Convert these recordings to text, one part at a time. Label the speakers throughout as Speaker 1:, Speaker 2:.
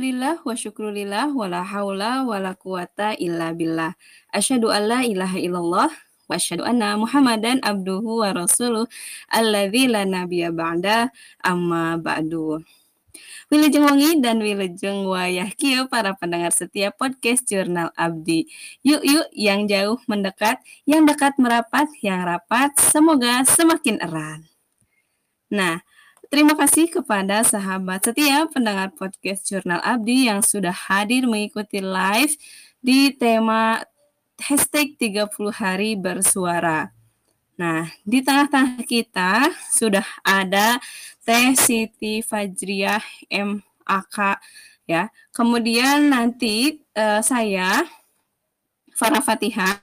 Speaker 1: Alhamdulillah wa syukrulillah wa la haula wa la quwata illa billah. Asyhadu an la ilaha illallah wa asyhadu anna Muhammadan abduhu wa rasuluh alladzi la nabiyya ba'da amma ba'du. Wilujeng wangi dan wilujeng wayah kieu para pendengar setiap podcast Jurnal Abdi. Yuk yuk yang jauh mendekat, yang dekat merapat, yang rapat semoga semakin erat. Nah, Terima kasih kepada sahabat setia pendengar podcast Jurnal Abdi yang sudah hadir mengikuti live di tema hashtag 30 hari bersuara. Nah, di tengah-tengah kita sudah ada Teh Siti Fajriah MAK ya. Kemudian nanti uh, saya Farah Fatihah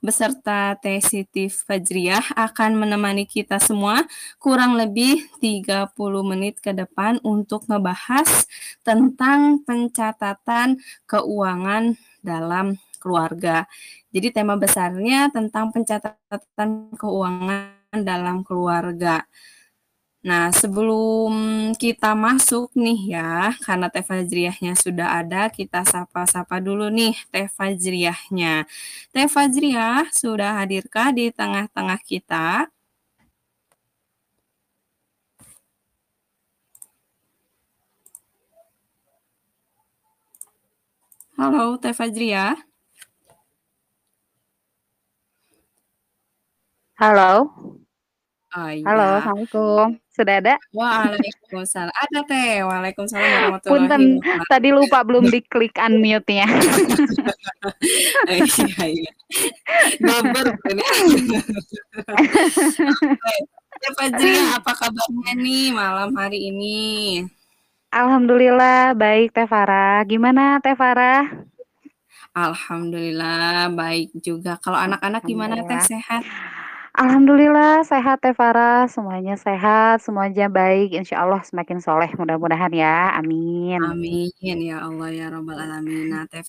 Speaker 1: beserta Teh Siti Fajriah akan menemani kita semua kurang lebih 30 menit ke depan untuk ngebahas tentang pencatatan keuangan dalam keluarga. Jadi tema besarnya tentang pencatatan keuangan dalam keluarga. Nah, sebelum kita masuk nih ya, karena Teh Fajriahnya sudah ada, kita sapa-sapa dulu nih Teh Fajriahnya. Teh Fajriah sudah hadirkah di tengah-tengah kita? Halo, Teh Fajriah.
Speaker 2: Halo.
Speaker 1: Oh, iya.
Speaker 2: Halo, Assalamualaikum. Sudah ada?
Speaker 1: Waalaikumsalam. Ada Teh. Waalaikumsalam warahmatullahi
Speaker 2: Punten, tadi lupa belum diklik unmute-nya.
Speaker 1: iya, iya. Gaber ini. Ya Fajri, apa kabarnya nih malam hari ini?
Speaker 2: Alhamdulillah baik Teh Farah. Gimana Teh Farah?
Speaker 1: Alhamdulillah baik juga. Kalau anak-anak gimana Teh sehat?
Speaker 2: Alhamdulillah sehat Teh Farah, semuanya sehat, semuanya baik, insya Allah semakin soleh mudah-mudahan ya, amin.
Speaker 1: Amin ya Allah ya Rabbal Alamin. Nah Teh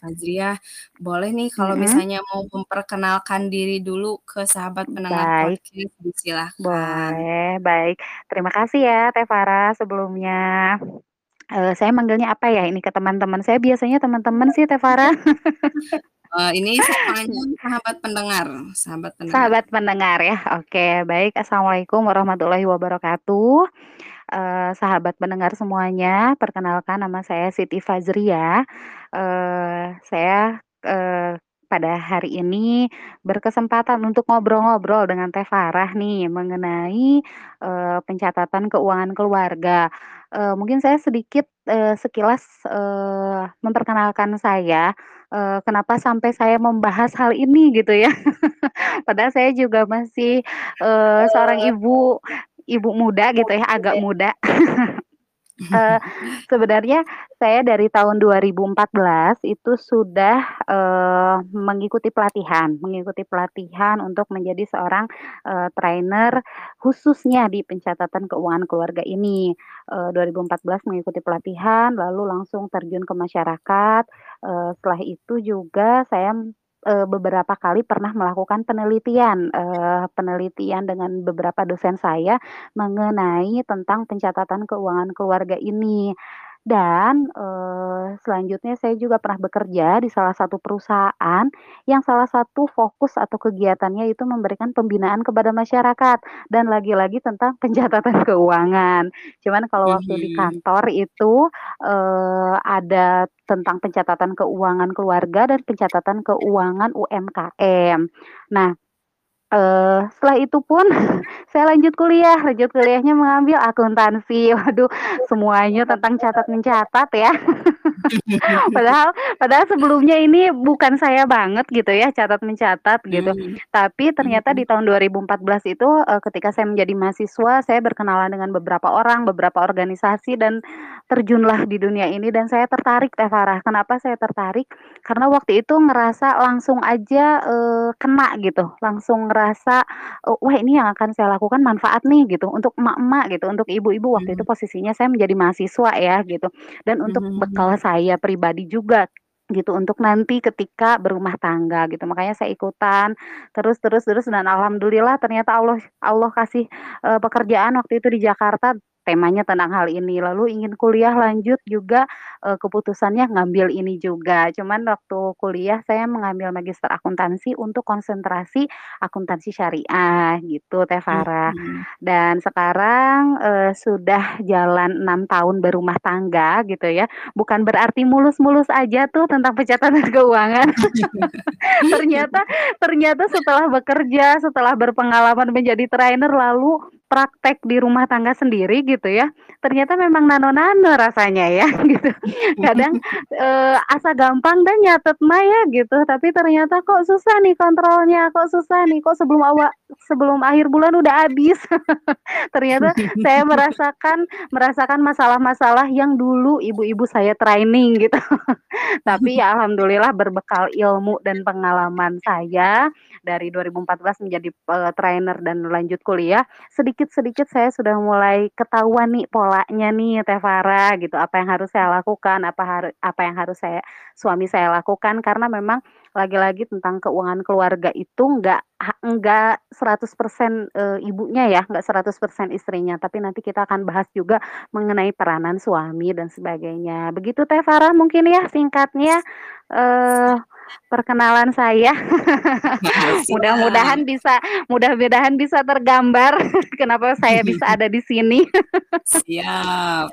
Speaker 1: boleh nih kalau hmm. misalnya mau memperkenalkan diri dulu ke sahabat pendengar baik. podcast, silahkan.
Speaker 2: Boleh, baik. Terima kasih ya Teh Farah sebelumnya. Uh, saya manggilnya apa ya ini ke teman-teman saya biasanya teman-teman sih Teh Farah.
Speaker 1: Uh, ini semuanya sahabat pendengar, sahabat pendengar.
Speaker 2: Sahabat pendengar ya. Oke, baik. Assalamualaikum warahmatullahi wabarakatuh. Uh, sahabat pendengar semuanya, perkenalkan nama saya Siti Fazria. Uh, saya uh, pada hari ini berkesempatan untuk ngobrol-ngobrol dengan Teh Farah nih mengenai uh, pencatatan keuangan keluarga. Uh, mungkin saya sedikit uh, sekilas uh, memperkenalkan saya uh, kenapa sampai saya membahas hal ini gitu ya. Padahal saya juga masih uh, seorang ibu ibu muda gitu ya, agak muda. uh, sebenarnya saya dari tahun 2014 itu sudah uh, mengikuti pelatihan, mengikuti pelatihan untuk menjadi seorang uh, trainer khususnya di pencatatan keuangan keluarga ini. Uh, 2014 mengikuti pelatihan, lalu langsung terjun ke masyarakat. Uh, setelah itu juga saya uh, beberapa kali pernah melakukan penelitian, uh, penelitian dengan beberapa dosen saya mengenai tentang pencatatan keuangan keluarga ini. Dan uh, selanjutnya saya juga pernah bekerja di salah satu perusahaan yang salah satu fokus atau kegiatannya itu memberikan pembinaan kepada masyarakat dan lagi-lagi tentang pencatatan keuangan. Cuman kalau waktu di kantor itu uh, ada tentang pencatatan keuangan keluarga dan pencatatan keuangan UMKM. Nah, Uh, setelah itu pun saya lanjut kuliah, lanjut kuliahnya mengambil akuntansi. Waduh, semuanya tentang catat mencatat ya. padahal padahal sebelumnya ini bukan saya banget gitu ya, catat mencatat gitu. Hmm. Tapi ternyata di tahun 2014 itu uh, ketika saya menjadi mahasiswa, saya berkenalan dengan beberapa orang, beberapa organisasi dan terjunlah di dunia ini dan saya tertarik Teh Farah. Kenapa saya tertarik? Karena waktu itu ngerasa langsung aja uh, kena gitu, langsung ngerasa oh, wah ini yang akan saya lakukan manfaat nih gitu untuk emak-emak gitu untuk ibu-ibu waktu itu hmm. posisinya saya menjadi mahasiswa ya gitu dan untuk hmm. bekal saya pribadi juga gitu untuk nanti ketika berumah tangga gitu. Makanya saya ikutan terus terus terus dan alhamdulillah ternyata Allah Allah kasih uh, pekerjaan waktu itu di Jakarta temanya tentang hal ini, lalu ingin kuliah lanjut juga, eee, keputusannya ngambil ini juga. Cuman waktu kuliah saya mengambil magister akuntansi untuk konsentrasi akuntansi syariah gitu Teh Farah.
Speaker 1: Mhm.
Speaker 2: Dan sekarang, eee, sudah jalan 6 tahun berumah tangga gitu ya, bukan berarti mulus-mulus aja tuh tentang pencatatan keuangan. Ternyata ternyata setelah bekerja, setelah berpengalaman menjadi trainer, lalu praktek di rumah tangga sendiri gitu ya, ternyata memang nano-nano rasanya ya gitu. Kadang, eee, asa gampang dan nyatet mah ya gitu, tapi ternyata kok susah nih kontrolnya, kok susah nih, kok sebelum awa sebelum akhir bulan udah habis. Ternyata saya merasakan merasakan masalah-masalah yang dulu ibu-ibu saya training gitu. Tapi ya alhamdulillah berbekal ilmu dan pengalaman saya dari 2014 menjadi, eee, trainer dan lanjut kuliah, sedikit-sedikit saya sudah mulai ketahuan nih polanya nih Teh Farah gitu, apa yang harus saya lakukan, apa haru apa yang harus saya suami saya lakukan. Karena memang lagi-lagi tentang keuangan keluarga itu nggak ha enggak 100%, eee, ibunya ya, nggak 100% istrinya, tapi nanti kita akan bahas juga mengenai peranan suami dan sebagainya. Begitu Teh Farah mungkin ya singkatnya, eee, perkenalan saya. Mudah-mudahan bisa mudah-mudahan bisa tergambar kenapa saya bisa ada di sini.
Speaker 1: Siap.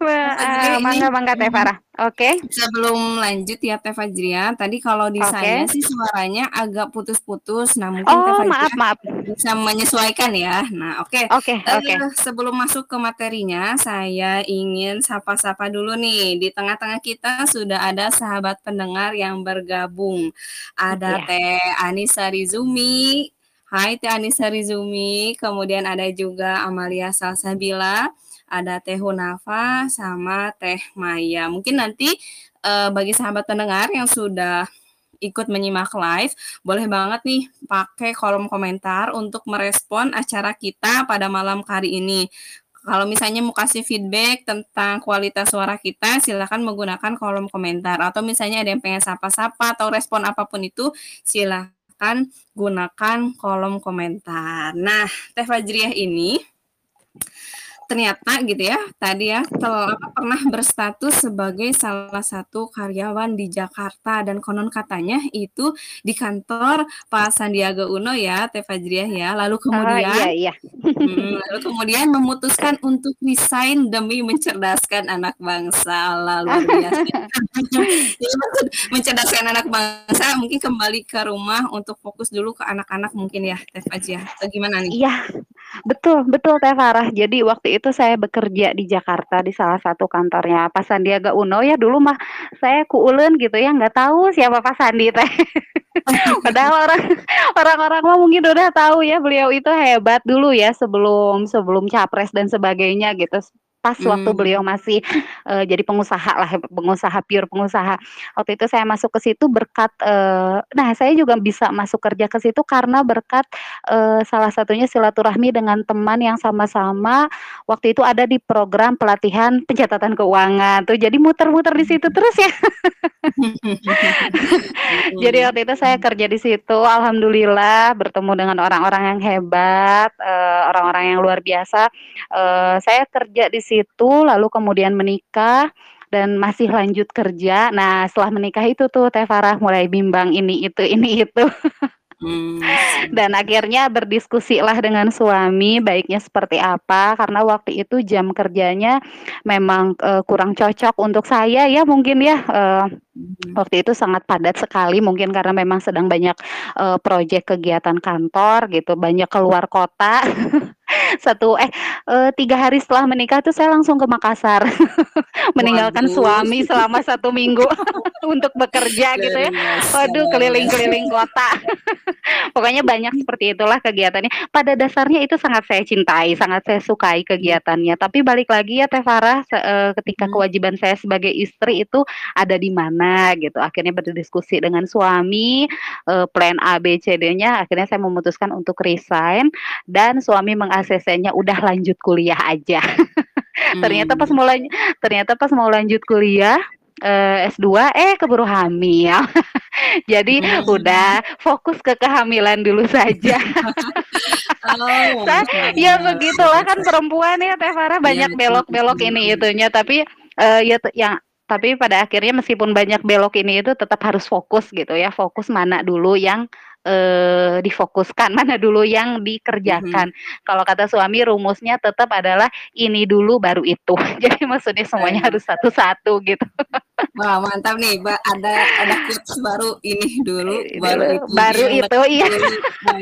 Speaker 1: Teh ini
Speaker 2: mangga mangga Teh
Speaker 1: mhm,
Speaker 2: Farah. Oke.
Speaker 1: sebelum lanjut ya Teh Fajriah, tadi kalau di saya
Speaker 2: Oke.
Speaker 1: sih suaranya agak putus-putus. Nah mungkin Teh
Speaker 2: Oh, maaf
Speaker 1: Fajriah
Speaker 2: maaf.
Speaker 1: bisa menyesuaikan ya. Nah oke,
Speaker 2: Oke oke.
Speaker 1: eee, sebelum masuk ke materinya, saya ingin sapa-sapa dulu nih. Di tengah-tengah kita sudah ada sahabat pendengar yang bergabung. Ada
Speaker 2: Iya.
Speaker 1: Teh Anissa Rizumi, hai Teh Anissa Rizumi, kemudian ada juga Amalia Salsabila, ada Teh Hunafa, sama Teh Maya. Mungkin nanti, eee, bagi sahabat pendengar yang sudah ikut menyimak live, boleh banget nih pakai kolom komentar untuk merespon acara kita pada malam hari ini. Kalau misalnya mau kasih feedback tentang kualitas suara kita, silakan menggunakan kolom komentar, atau misalnya ada yang pengen sapa-sapa atau respon apa pun itu, silakan gunakan kolom komentar. Nah, Teh Fajriah ini ternyata gitu ya, tadi ya, telah pernah berstatus sebagai salah satu karyawan di Jakarta dan konon katanya itu di kantor Pak Sandiaga Uno ya, Teh Fajriah ya. Lalu
Speaker 2: Oh,
Speaker 1: kemudian
Speaker 2: iya iya.
Speaker 1: mhm, lalu kemudian memutuskan untuk resign demi mencerdaskan anak bangsa. Alah, luar biasa. Mencerdaskan anak bangsa mungkin kembali ke rumah untuk fokus dulu ke anak-anak mungkin ya, Teh Fajriah, atau gimana nih?
Speaker 2: Iya, betul betul Teh Farah. Jadi waktu itu saya bekerja di Jakarta di salah satu kantornya Pak Sandiaga Uno ya, dulu mah saya kuuleun gitu ya, nggak tahu siapa Pak Sandi teh. Padahal orang orang-orang mah mungkin udah tahu ya beliau itu hebat dulu ya sebelum sebelum capres dan sebagainya gitu. Pas waktu
Speaker 1: Mmm.
Speaker 2: beliau masih, eee, jadi pengusahalah, pengusaha pure pengusaha. Waktu itu saya masuk ke situ berkat, eee nah saya juga bisa masuk kerja ke situ karena berkat, eee, salah satunya silaturahmi dengan teman yang sama-sama waktu itu ada di program pelatihan pencatatan keuangan tuh, jadi muter-muter di situ terus ya. Jadi waktu itu saya kerja di situ, alhamdulillah bertemu dengan orang-orang yang hebat, orang-orang yang luar biasa. Eee, saya kerja di situ, lalu kemudian menikah dan masih lanjut kerja. Nah, setelah menikah itu tuh Teh Farah mulai bimbang ini itu ini itu.
Speaker 1: Mmm,
Speaker 2: Dan akhirnya berdiskusilah dengan suami baiknya seperti apa, karena waktu itu jam kerjanya memang, eee, kurang cocok untuk saya ya mungkin ya,
Speaker 1: Mhm.
Speaker 2: waktu itu sangat padat sekali mungkin karena memang sedang banyak, eee, project kegiatan kantor gitu, banyak keluar kota. Satu eh, eee, 3 hari setelah menikah tuh saya langsung ke Makassar, meninggalkan
Speaker 1: Waduh.
Speaker 2: suami selama 1 minggu untuk bekerja gitu ya. Waduh keliling-keliling kota. Pokoknya banyak seperti itulah kegiatannya. Pada dasarnya itu sangat saya cintai, sangat saya sukai kegiatannya, tapi balik lagi ya Teh Farah, se eee, ketika
Speaker 1: Mhm.
Speaker 2: kewajiban saya sebagai istri itu ada di mana gitu. Akhirnya berdiskusi dengan suami, eee, plan A, B, C, D-nya, akhirnya saya memutuskan untuk resign dan suami meng-ACC-nya udah lanjut kuliah aja. Ternyata pas
Speaker 1: Mmm.
Speaker 2: mau lan ternyata pas mau lanjut kuliah eee, S2, eh keburu hamil. Jadi
Speaker 1: Hmm.
Speaker 2: udah fokus ke kehamilan dulu saja.
Speaker 1: Oh,
Speaker 2: Sa ya begitulah kan perempuan ya Teh Farah
Speaker 1: Iya,
Speaker 2: banyak belok-belok ini itunya tapi, eee, ya te ya tapi pada akhirnya meskipun banyak belok ini itu tetap harus fokus gitu ya, fokus mana dulu yang, eee, difokuskan, mana dulu yang dikerjakan. Kalau kata suami rumusnya tetap adalah ini dulu baru itu. Jadi maksudnya semuanya harus satu-satu gitu.
Speaker 1: Wah, mantap nih, Mbak, ada ada quotes baru, ini dulu baru itu,
Speaker 2: baru
Speaker 1: yang
Speaker 2: itu
Speaker 1: deket
Speaker 2: iya.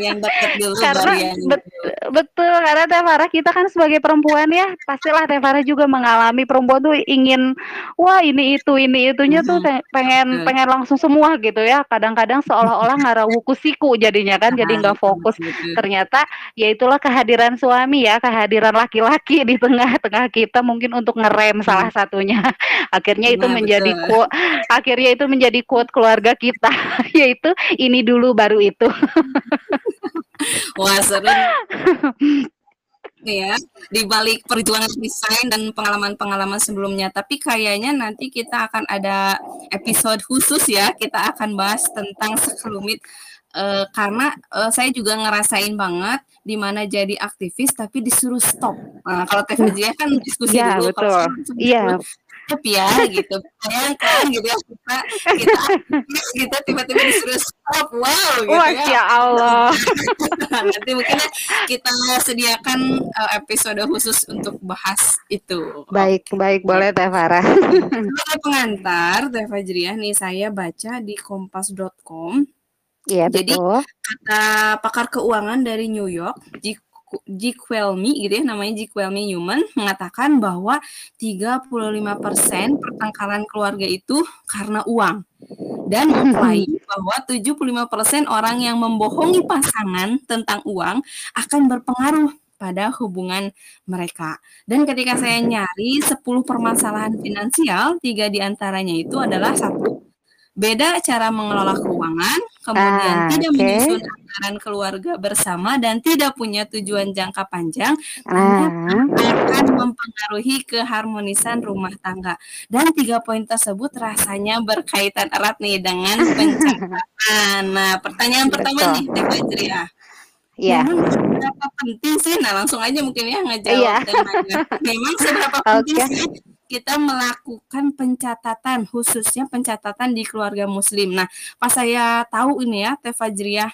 Speaker 1: yang dulu baru
Speaker 2: Karena
Speaker 1: yang
Speaker 2: bet
Speaker 1: itu.
Speaker 2: Betul, karena Teh Farah kita kan sebagai perempuan ya, pastilah Teh Farah juga mengalami perempuan tuh ingin, wah ini itu ini itunya tuh pengen
Speaker 1: betul.
Speaker 2: pengen langsung semua gitu ya, kadang-kadang seolah-olah ngarawu-kusiku jadinya kan, jadi
Speaker 1: Nah,
Speaker 2: nggak
Speaker 1: betul
Speaker 2: fokus. Ternyata ya itulah kehadiran suami ya, kehadiran laki-laki di tengah-tengah kita mungkin untuk ngerem salah
Speaker 1: Mhm.
Speaker 2: satunya. Akhirnya itu
Speaker 1: Nah,
Speaker 2: menjadi
Speaker 1: betul.
Speaker 2: quo akhirnya itu menjadi quote keluarga kita, yaitu, "Ini dulu baru itu."
Speaker 1: Wah, seru ya, di balik perjuangan resign dan pengalaman-pengalaman sebelumnya. Tapi kayaknya nanti kita akan ada episode khusus ya, kita akan bahas tentang sekelumit, eee, karena, eee, saya juga ngerasain banget di mana jadi aktivis tapi disuruh stop. Nah, kalau Fajriah kan diskusi
Speaker 2: iya
Speaker 1: dulu,
Speaker 2: betul, iya.
Speaker 1: Stop ya gitu. Bayangkan gitu ya, kita kita gitu tiba-tiba disuruh stop, wow gitu ya.
Speaker 2: Masya Allah.
Speaker 1: Nanti mungkin ya kita sediakan, eee, episode khusus untuk bahas itu.
Speaker 2: Baik
Speaker 1: Oke.
Speaker 2: baik, boleh Teh Farah.
Speaker 1: Sebagai pengantar Teh Fajriah nih, saya baca di kompas.com,
Speaker 2: Iya,
Speaker 1: jadi
Speaker 2: betul.
Speaker 1: kata pakar keuangan dari New York, Jik Welmy gitu ya, namanya Welmy Newman, mengatakan bahwa 35% pertengkaran keluarga itu karena uang. Dan mengklaim bahwa 75% orang yang membohongi pasangan tentang uang akan berpengaruh pada hubungan mereka. Dan ketika saya nyari 10 permasalahan finansial, 3 di antaranya itu adalah 1, beda cara mengelola keuangan, kemudian
Speaker 2: Ah,
Speaker 1: tidak menyusun
Speaker 2: oke.
Speaker 1: anggaran keluarga bersama, dan tidak punya tujuan jangka panjang,
Speaker 2: Ah.
Speaker 1: akan mempengaruhi keharmonisan rumah tangga. Dan 3 poin tersebut rasanya berkaitan erat nih dengan pencatatan. Nah, pertanyaan pertama nih
Speaker 2: Betul.
Speaker 1: Teh Fajriah,
Speaker 2: Iya.
Speaker 1: memang seberapa penting sih nah langsung aja mungkin ya
Speaker 2: Iya.
Speaker 1: ngejawab dan nanya, memang seberapa penting
Speaker 2: Oke.
Speaker 1: sih kita melakukan pencatatan, khususnya pencatatan di keluarga muslim? Nah, pas saya tahu ini ya Teh Fajriah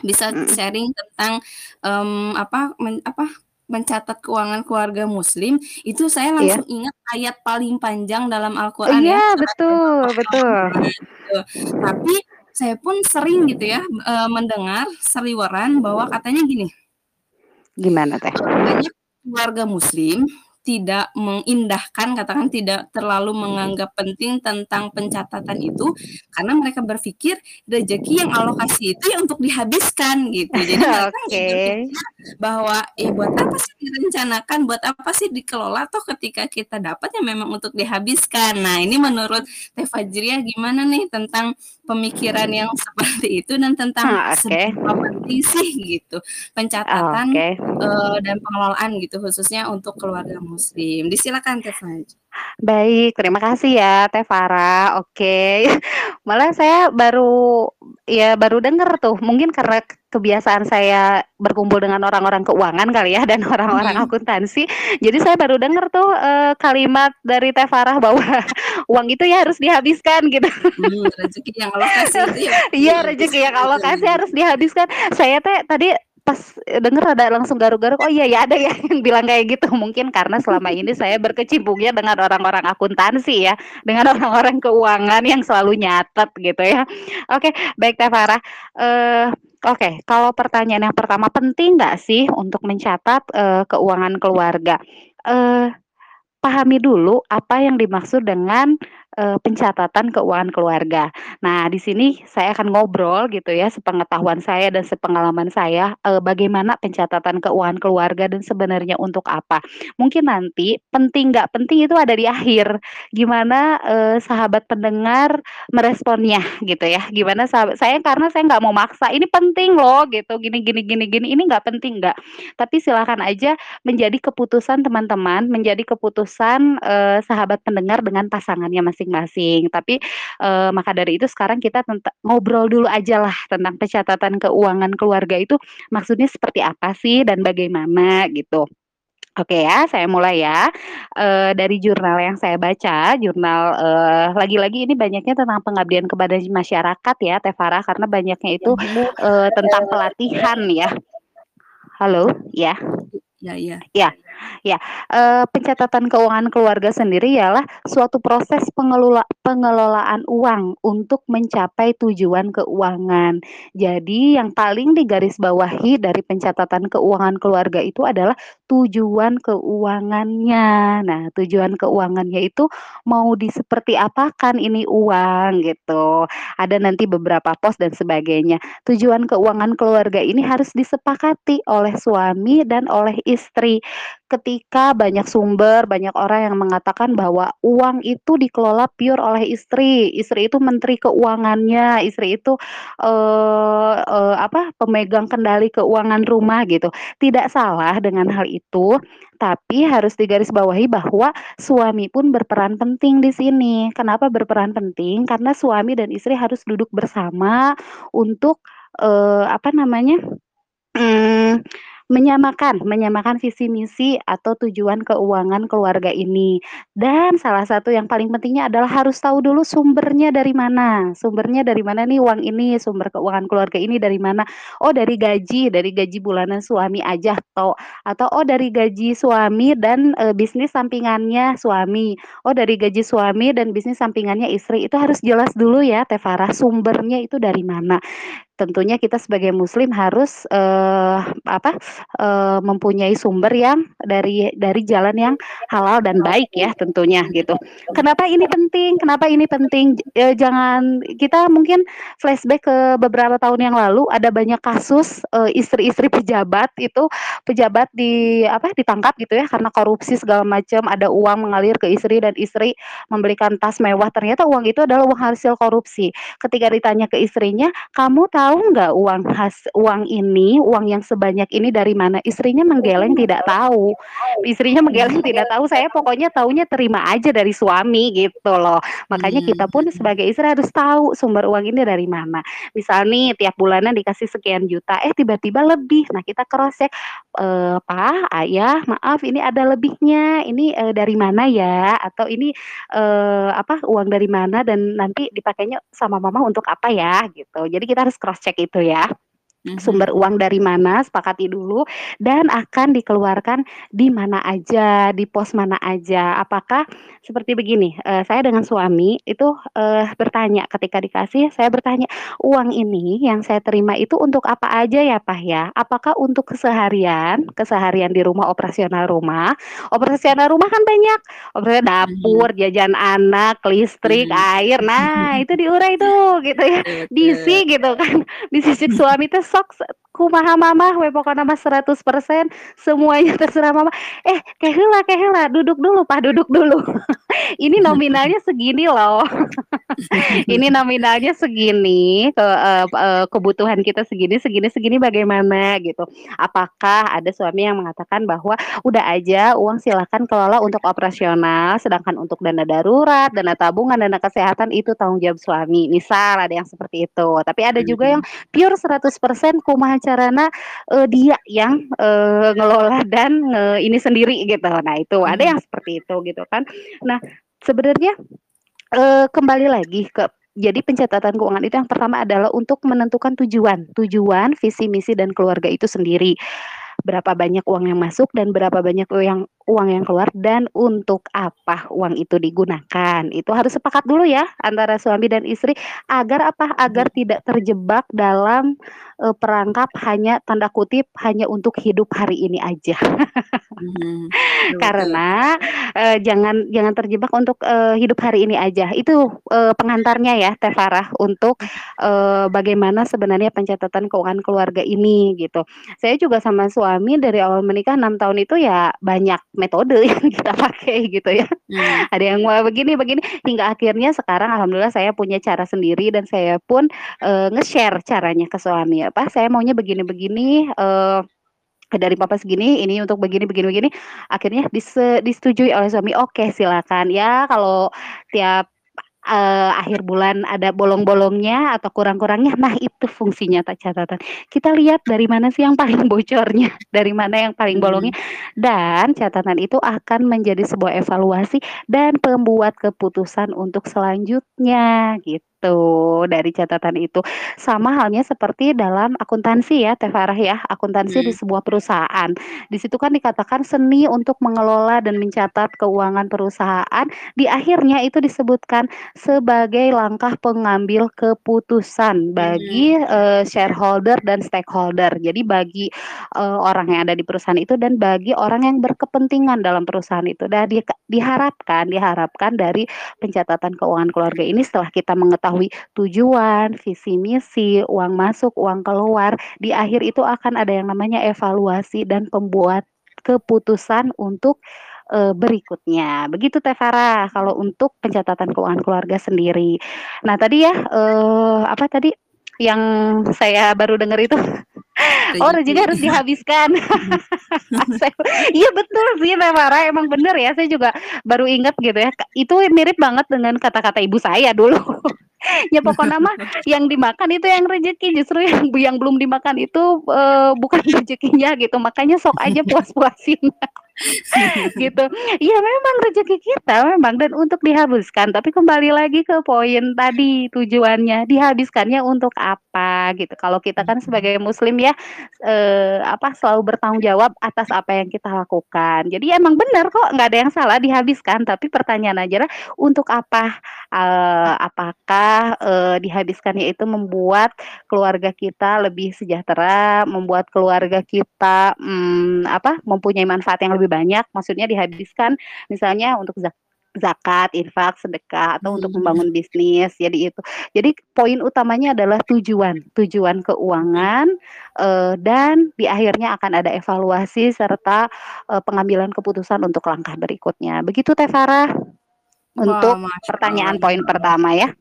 Speaker 1: bisa sharing tentang, mmm, apa, men apa, mencatat keuangan keluarga muslim, itu saya
Speaker 2: Iya.
Speaker 1: langsung ingat ayat paling panjang dalam Al-Quran ya,
Speaker 2: Iya,
Speaker 1: surat
Speaker 2: betul betul.
Speaker 1: Gitu. Tapi saya pun sering gitu ya, eee, mendengar seliweran bahwa katanya gini
Speaker 2: Gimana Teh?
Speaker 1: banyak keluarga muslim tidak mengindahkan, katakan tidak terlalu menganggap penting tentang pencatatan itu, karena mereka berpikir rezeki yang Allah kasih itu ya untuk dihabiskan gitu. Jadi mereka berpikir bahwa, "Eh, buat apa sih direncanakan, buat apa sih dikelola, toh ketika kita dapat ya memang untuk dihabiskan." Nah, ini menurut Teh Fajriah gimana nih tentang pemikiran yang seperti itu dan tentang
Speaker 2: Ah, oke.
Speaker 1: seberapa penting sih gitu pencatatan,
Speaker 2: Oke.
Speaker 1: eee, dan pengelolaan gitu, khususnya untuk keluarga muslim. Disilakan Teh Faj.
Speaker 2: Baik, terima kasih ya Teh Farah, oke. Malah saya baru ya baru denger tuh, mungkin karena kebiasaan saya berkumpul dengan orang-orang keuangan kali ya dan orang-orang akuntansi, jadi saya baru denger tuh, eee, kalimat dari Teh Farah bahwa uang itu ya harus dihabiskan gitu.
Speaker 1: Mmm, rezeki yang Allah kasih itu ya
Speaker 2: Iya, rezeki yang Allah
Speaker 1: gitu
Speaker 2: kasih harus dihabiskan. Saya teh tadi pas, denger rada langsung garuk-garuk, "Oh iya ya, ada ya yang bilang kayak gitu." Mungkin karena selama ini saya berkecimpungnya dengan orang-orang akuntansi ya, dengan orang-orang keuangan yang selalu nyatet gitu ya. Oke, baik Teh Farah, eee, oke, kalau pertanyaan yang pertama, penting nggak sih untuk mencatat, eee, keuangan keluarga? Eee, pahami dulu apa yang dimaksud dengan, eee, pencatatan keuangan keluarga. Nah, di sini saya akan ngobrol gitu ya, sepengetahuan saya dan sepengalaman saya, eee, bagaimana pencatatan keuangan keluarga dan sebenarnya untuk apa. Mungkin nanti penting nggak penting itu ada di akhir, gimana, eee, sahabat pendengar meresponnya gitu ya, gimana sahabat saya karena saya nggak mau maksa, "Ini penting loh," gitu, "gini gini gini gini." Ini nggak penting, nggak. Tapi silakan aja menjadi keputusan teman-teman, menjadi keputusan, eee, sahabat pendengar dengan pasangannya masing-masing. Masing-masing. Tapi, eee, maka dari itu sekarang kita ngobrol dulu ajalah tentang pencatatan keuangan keluarga itu maksudnya seperti apa sih dan bagaimana gitu. Oke ya, saya mulai ya. Eee, dari jurnal yang saya baca, jurnal, eee, lagi-lagi ini banyaknya tentang pengabdian kepada masyarakat ya, Teh Farah, karena banyaknya itu, eee, tentang pelatihan ya. Halo, ya?
Speaker 1: Iya iya.
Speaker 2: Ya, ya, eee, pencatatan keuangan keluarga sendiri ialah suatu proses pengelula pengelolaan uang untuk mencapai tujuan keuangan. Jadi yang paling digarisbawahi dari pencatatan keuangan keluarga itu adalah tujuan keuangannya. Nah, tujuan keuangannya itu mau diseperti apakan ini uang gitu. Ada nanti beberapa pos dan sebagainya. Tujuan keuangan keluarga ini harus disepakati oleh suami dan oleh istri. Ketika banyak sumber, banyak orang yang mengatakan bahwa uang itu dikelola pure oleh istri, istri itu menteri keuangannya, istri itu, eee eee, apa, pemegang kendali keuangan rumah gitu. Tidak salah dengan hal itu, tapi harus digarisbawahi bahwa suami pun berperan penting di sini. Kenapa berperan penting? Karena suami dan istri harus duduk bersama untuk, eee, apa namanya, mmm, menyamakan menyamakan visi misi atau tujuan keuangan keluarga ini. Dan salah satu yang paling pentingnya adalah harus tahu dulu sumbernya dari mana, sumbernya dari mana nih uang ini, sumber keuangan keluarga ini dari mana. Oh dari gaji, dari gaji bulanan suami aja atau atau oh dari gaji suami dan, eee, bisnis sampingannya suami. Oh dari gaji suami dan bisnis sampingannya istri. Itu harus jelas dulu ya Teh Farah, sumbernya itu dari mana. Tentunya kita sebagai muslim harus, eee, apa, eee, mempunyai sumber yang dari dari jalan yang halal dan baik ya tentunya gitu. Kenapa ini penting kenapa ini penting? Eee, jangan kita mungkin flashback ke beberapa tahun yang lalu ada banyak kasus, istri-istri pejabat itu, pejabat di apa, ditangkap gitu ya karena korupsi segala macam, ada uang mengalir ke istri dan istri membelikan tas mewah, ternyata uang itu adalah uang hasil korupsi. Ketika ditanya ke istrinya, "Kamu tahu nggak uang has uang ini, uang yang sebanyak ini dari mana?" Istrinya menggeleng tidak tahu. Istrinya menggeleng tidak tahu, "Saya pokoknya taunya terima aja dari suami," gitu loh. Makanya
Speaker 1: Mmm,
Speaker 2: kita pun sebagai istri harus tahu sumber uang ini dari mana. Misal nih tiap bulanan dikasih sekian juta, eh tiba-tiba lebih. Nah kita cross check, eee, "Pa, Ayah, maaf ini ada lebihnya, ini, eee, dari mana ya?" Atau ini, eee, apa, "Uang dari mana dan nanti dipakainya sama Mama untuk apa ya?" Gitu. Jadi kita harus cross check itu ya.
Speaker 1: Mhm.
Speaker 2: Sumber uang dari mana, sepakati dulu, dan akan dikeluarkan di mana aja, di pos mana aja. Apakah seperti begini, eee, saya dengan suami itu, eee, bertanya ketika dikasih, saya bertanya, "Uang ini yang saya terima itu untuk apa aja ya, Pa, ya? Apakah untuk keseharian keseharian di rumah, operasional rumah?" Operasional rumah kan banyak, opera
Speaker 1: Mhm.
Speaker 2: dapur, jajan anak, listrik,
Speaker 1: Mmm.
Speaker 2: air, nah itu diurai tuh gitu ya. Bisi gitu kan, bisi cek suami teh, "Sok kumaha Mamah we pokona mah 100% semuanya terserah Mamah." "Eh, ke heula ke heula, duduk dulu Pa, duduk dulu. Ini nominalnya segini loh. Ini nominalnya segini, ke eee, eee, kebutuhan kita segini segini segini bagaimana?" Gitu. Apakah ada suami yang mengatakan bahwa, "Udah aja uang silakan kelola untuk operasional, sedangkan untuk dana darurat, dana tabungan, dana kesehatan itu tanggung jawab suami." Misal ada yang seperti itu. Tapi ada juga yang pure 100% kumaha carana, eee, dia yang, eee, ngelola dan nge ini sendiri gitu. Nah itu, ada yang seperti itu gitu kan. Nah sebenarnya, eee, kembali lagi ke jadi pencatatan keuangan itu yang pertama adalah untuk menentukan tujuan, tujuan, visi misi dan keluarga itu sendiri. Berapa banyak uang yang masuk dan berapa banyak yang uang yang keluar dan untuk apa uang itu digunakan. Itu harus sepakat dulu ya antara suami dan istri agar apa, agar tidak terjebak dalam, eee, perangkap hanya tanda kutip, "hanya untuk hidup hari ini aja."
Speaker 1: Betul.
Speaker 2: Karena, eee, jangan jangan terjebak untuk, eee, hidup hari ini aja. Itu, eee, pengantarnya ya Teh Farah untuk, eee, bagaimana sebenarnya pencatatan keuangan keluarga ini gitu. Saya juga sama suami dari awal menikah 6 tahun itu ya banyak metode yang kita pakai gitu ya.
Speaker 1: Mmm.
Speaker 2: Ada yang mau begini begini, hingga akhirnya sekarang alhamdulillah saya punya cara sendiri dan saya pun, eee, nge-share caranya ke suami, apa, "Saya maunya begini-begini, eee, dari Papa segini, ini untuk begini begini begini." Akhirnya dise disetujui oleh suami, "Oke silakan." Ya kalau tiap uh, akhir bulan ada bolong-bolongnya atau kurang-kurangnya. Nah, itu fungsinya tak catatan. Kita lihat dari mana sih yang paling bocornya, dari mana yang paling bolongnya. Dan catatan itu akan menjadi sebuah evaluasi dan pembuat keputusan untuk selanjutnya gitu dari catatan itu. Sama halnya seperti dalam akuntansi ya, Teh Farah ya, akuntansi hmm. di sebuah perusahaan. Di situ kan dikatakan seni untuk mengelola dan mencatat keuangan perusahaan. Di akhirnya itu disebutkan sebagai langkah pengambil keputusan bagi hmm. uh, shareholder dan stakeholder. Jadi bagi uh, orang yang ada di perusahaan itu dan bagi orang yang berkepentingan dalam perusahaan itu. Dan di, diharapkan diharapkan dari pencatatan keuangan keluarga ini setelah kita mengetahui tujuan, visi misi, uang masuk, uang keluar, di akhir itu akan ada yang namanya evaluasi dan pembuat keputusan untuk uh, berikutnya. Begitu Teh Farah kalau untuk pencatatan keuangan keluarga sendiri. Nah, tadi ya uh, apa tadi yang saya baru dengar itu? Oh rezeki harus dihabiskan. Iya betul sih Teh Farah emang bener ya saya juga baru ingat gitu ya. Itu mirip banget dengan kata-kata ibu saya dulu ya pokoknya mah yang dimakan itu yang rezeki. Justru yang yang belum dimakan itu uh, bukan rezekinya gitu. Makanya sok aja puas-puasin gitu. Ya memang rezeki kita memang dan untuk dihabiskan. Tapi kembali lagi ke poin tadi tujuannya. Dihabiskannya untuk apa gitu. Kalau kita kan sebagai muslim ya eh, apa selalu bertanggung jawab atas apa yang kita lakukan. Jadi emang benar kok nggak ada yang salah dihabiskan. Tapi pertanyaan aja lah untuk apa eh, apakah eh, dihabiskannya itu membuat keluarga kita lebih sejahtera membuat keluarga kita hmm, apa mempunyai manfaat yang lebih lebih banyak maksudnya dihabiskan misalnya untuk zak zakat, infak, sedekah atau hmm. untuk membangun bisnis. Jadi itu. Jadi poin utamanya adalah tujuan, tujuan keuangan uh, dan di akhirnya akan ada evaluasi serta uh, pengambilan keputusan untuk langkah berikutnya. Begitu Teh Farah untuk Wah, pertanyaan poin pertama ya.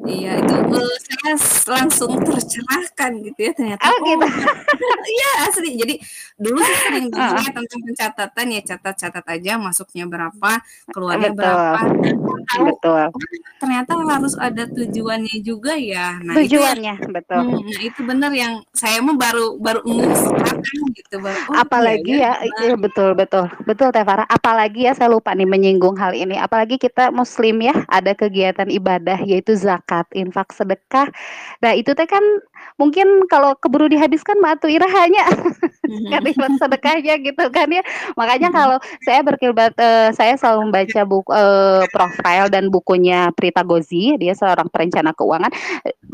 Speaker 1: Iya, itu uh, saya langsung tercerahkan gitu ya ternyata. Oh, gitu. Oh, iya asli. Jadi dulu sih sering dengar tentang pencatatan ya catat-catat aja masuknya berapa, keluarnya Betul. berapa. Tahu, betul. Oh, ternyata harus ada tujuannya juga ya.
Speaker 2: Nah, tujuannya, itu, betul.
Speaker 1: Hmm, nah, itu benar yang saya mah baru baru sekarang gitu. Baru,
Speaker 2: oh, Apalagi iya, ya, iya betul betul. Betul Teh Farah. Apalagi ya saya lupa nih menyinggung hal ini. Apalagi kita muslim ya, ada kegiatan ibadah yaitu zakat zakat, infak, sedekah. Nah, itu teh kan mungkin kalau keburu dihabiskan matu irahanya. Kan infak sedekahnya gitu kan ya. Makanya kalau saya berkilbat uh, saya selalu membaca buku uh, profil dan bukunya Prita Gozi, dia seorang perencana keuangan.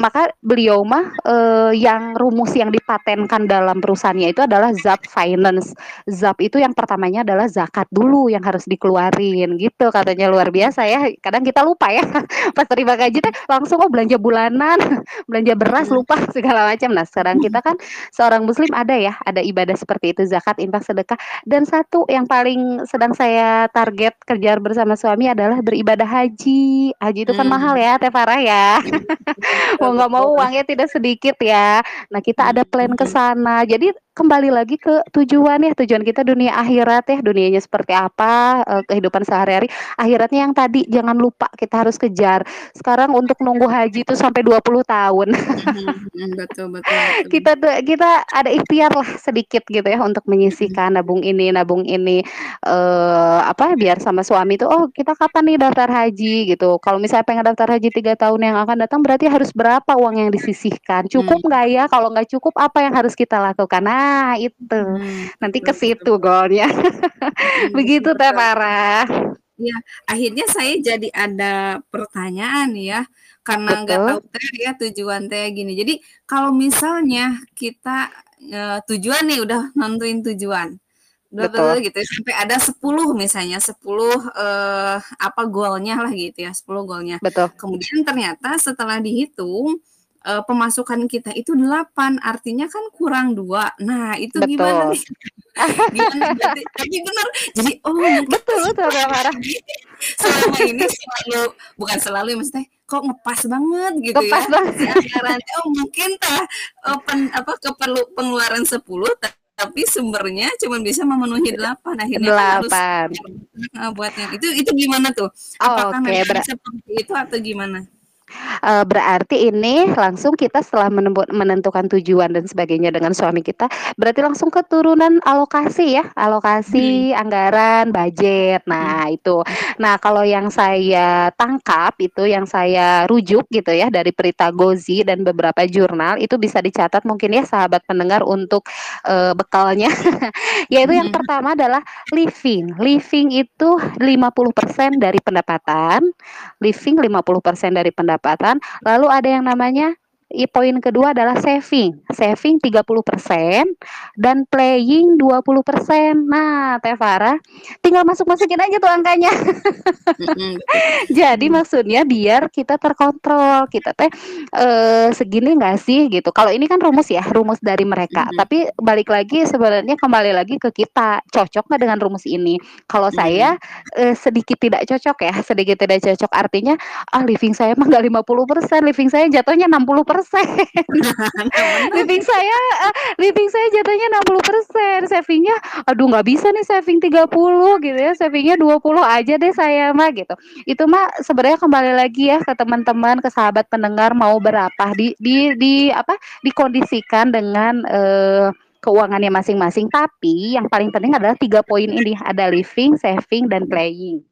Speaker 2: Maka beliau mah uh, yang rumus yang dipatenkan dalam perusahaannya itu adalah ZAP Finance. ZAP itu yang pertamanya adalah zakat dulu yang harus dikeluarin gitu. Katanya luar biasa ya. Kadang kita lupa ya. Pas terima gaji teh langsung oh belanja bulanan, belanja beras lupa segala macam. Nah, sekarang kita kan seorang muslim ada ya, ada ibadah seperti itu, zakat, infak, sedekah. Dan satu yang paling sedang saya target kejar bersama suami adalah beribadah haji. Haji itu kan hmm. mahal ya, Teh Farah ya. mau nggak mau uangnya tidak sedikit ya. Nah, kita ada plan ke sana. Jadi kembali lagi ke tujuan ya tujuan kita dunia akhirat ya dunianya seperti apa uh, kehidupan sehari-hari. Akhiratnya yang tadi jangan lupa kita harus kejar. Sekarang untuk nunggu haji itu sampai 20 tahun.
Speaker 1: Hmm, betul, betul betul.
Speaker 2: Kita kita ada ikhtiar lah sedikit gitu ya untuk menyisihkan nabung ini nabung ini. Uh, apa biar sama suami itu oh kita kapan nih daftar haji? gitu. Kalau misalnya pengen daftar haji tiga tahun yang akan datang berarti harus berapa uang yang disisihkan? Cukup hmm. nggak hmm. ya? Kalau nggak cukup apa yang harus kita lakukan? Nah Nah, itu. Hmm, Nanti ke situ golnya. Hmm, Begitu Teh Farah.
Speaker 1: Ya, akhirnya saya jadi ada pertanyaan ya, karena nggak tahu teh ya tujuan teh gini. Jadi kalau misalnya kita e, tujuan nih udah nentuin tujuan, Betul. gitu ya, sampai ada 10 misalnya 10 eh, apa golnya lah gitu ya 10 golnya.
Speaker 2: Betul.
Speaker 1: Kemudian ternyata setelah dihitung uh, pemasukan kita itu delapan artinya kan kurang dua nah itu betul. gimana nih gimana tapi benar jadi oh
Speaker 2: betul betul marah
Speaker 1: selama ini selalu bukan selalu ya maksudnya kok ngepas banget gitu ngepas ya banget. oh mungkin tah open apa keperlu pengeluaran sepuluh tapi sumbernya cuma bisa memenuhi 8 akhirnya kan harus
Speaker 2: 8.
Speaker 1: buat yang itu itu gimana tuh? Apakah
Speaker 2: Oke,
Speaker 1: memang
Speaker 2: ber
Speaker 1: seperti itu atau gimana?
Speaker 2: Eee, berarti ini langsung kita setelah menentukan tujuan dan sebagainya dengan suami kita, berarti langsung ke turunan alokasi ya,
Speaker 1: Hmm.
Speaker 2: alokasi, anggaran, budget. Nah itu. Nah kalau yang saya tangkap itu, yang saya rujuk gitu ya dari Prita Gozi dan beberapa jurnal, itu bisa dicatat mungkin ya sahabat pendengar untuk, eee, bekalnya. Yaitu yang
Speaker 1: Mhm.
Speaker 2: pertama adalah living. Living itu 50% dari pendapatan, living 50% dari pendapatan, lalu ada yang namanya poin kedua adalah saving. Saving 30% dan playing 20%. Nah, Teh Farah, tinggal masuk-masukin aja tuh angkanya. Jadi maksudnya biar kita terkontrol, kita teh, eee, segini nggak sih gitu. Kalau ini kan rumus ya, rumus dari mereka, tapi balik lagi sebenarnya kembali lagi ke kita, cocok nggak dengan rumus ini? Kalau saya, eee, sedikit tidak cocok ya, sedikit tidak cocok artinya, ah living saya mah nggak 50%, living saya jatuhnya 60%.
Speaker 1: Nah, benar.
Speaker 2: Living saya heeh, living saya jatuhnya 60%, saving-nya, aduh nggak bisa nih saving 30 gitu ya, saving-nya 20 aja deh saya mah gitu. Itu mah sebenarnya kembali lagi ya ke teman-teman, ke sahabat pendengar mau berapa, di di di apa, dikondisikan dengan, eee, keuangannya masing-masing. Tapi yang paling penting adalah 3 poin ini, ada living, saving, dan playing.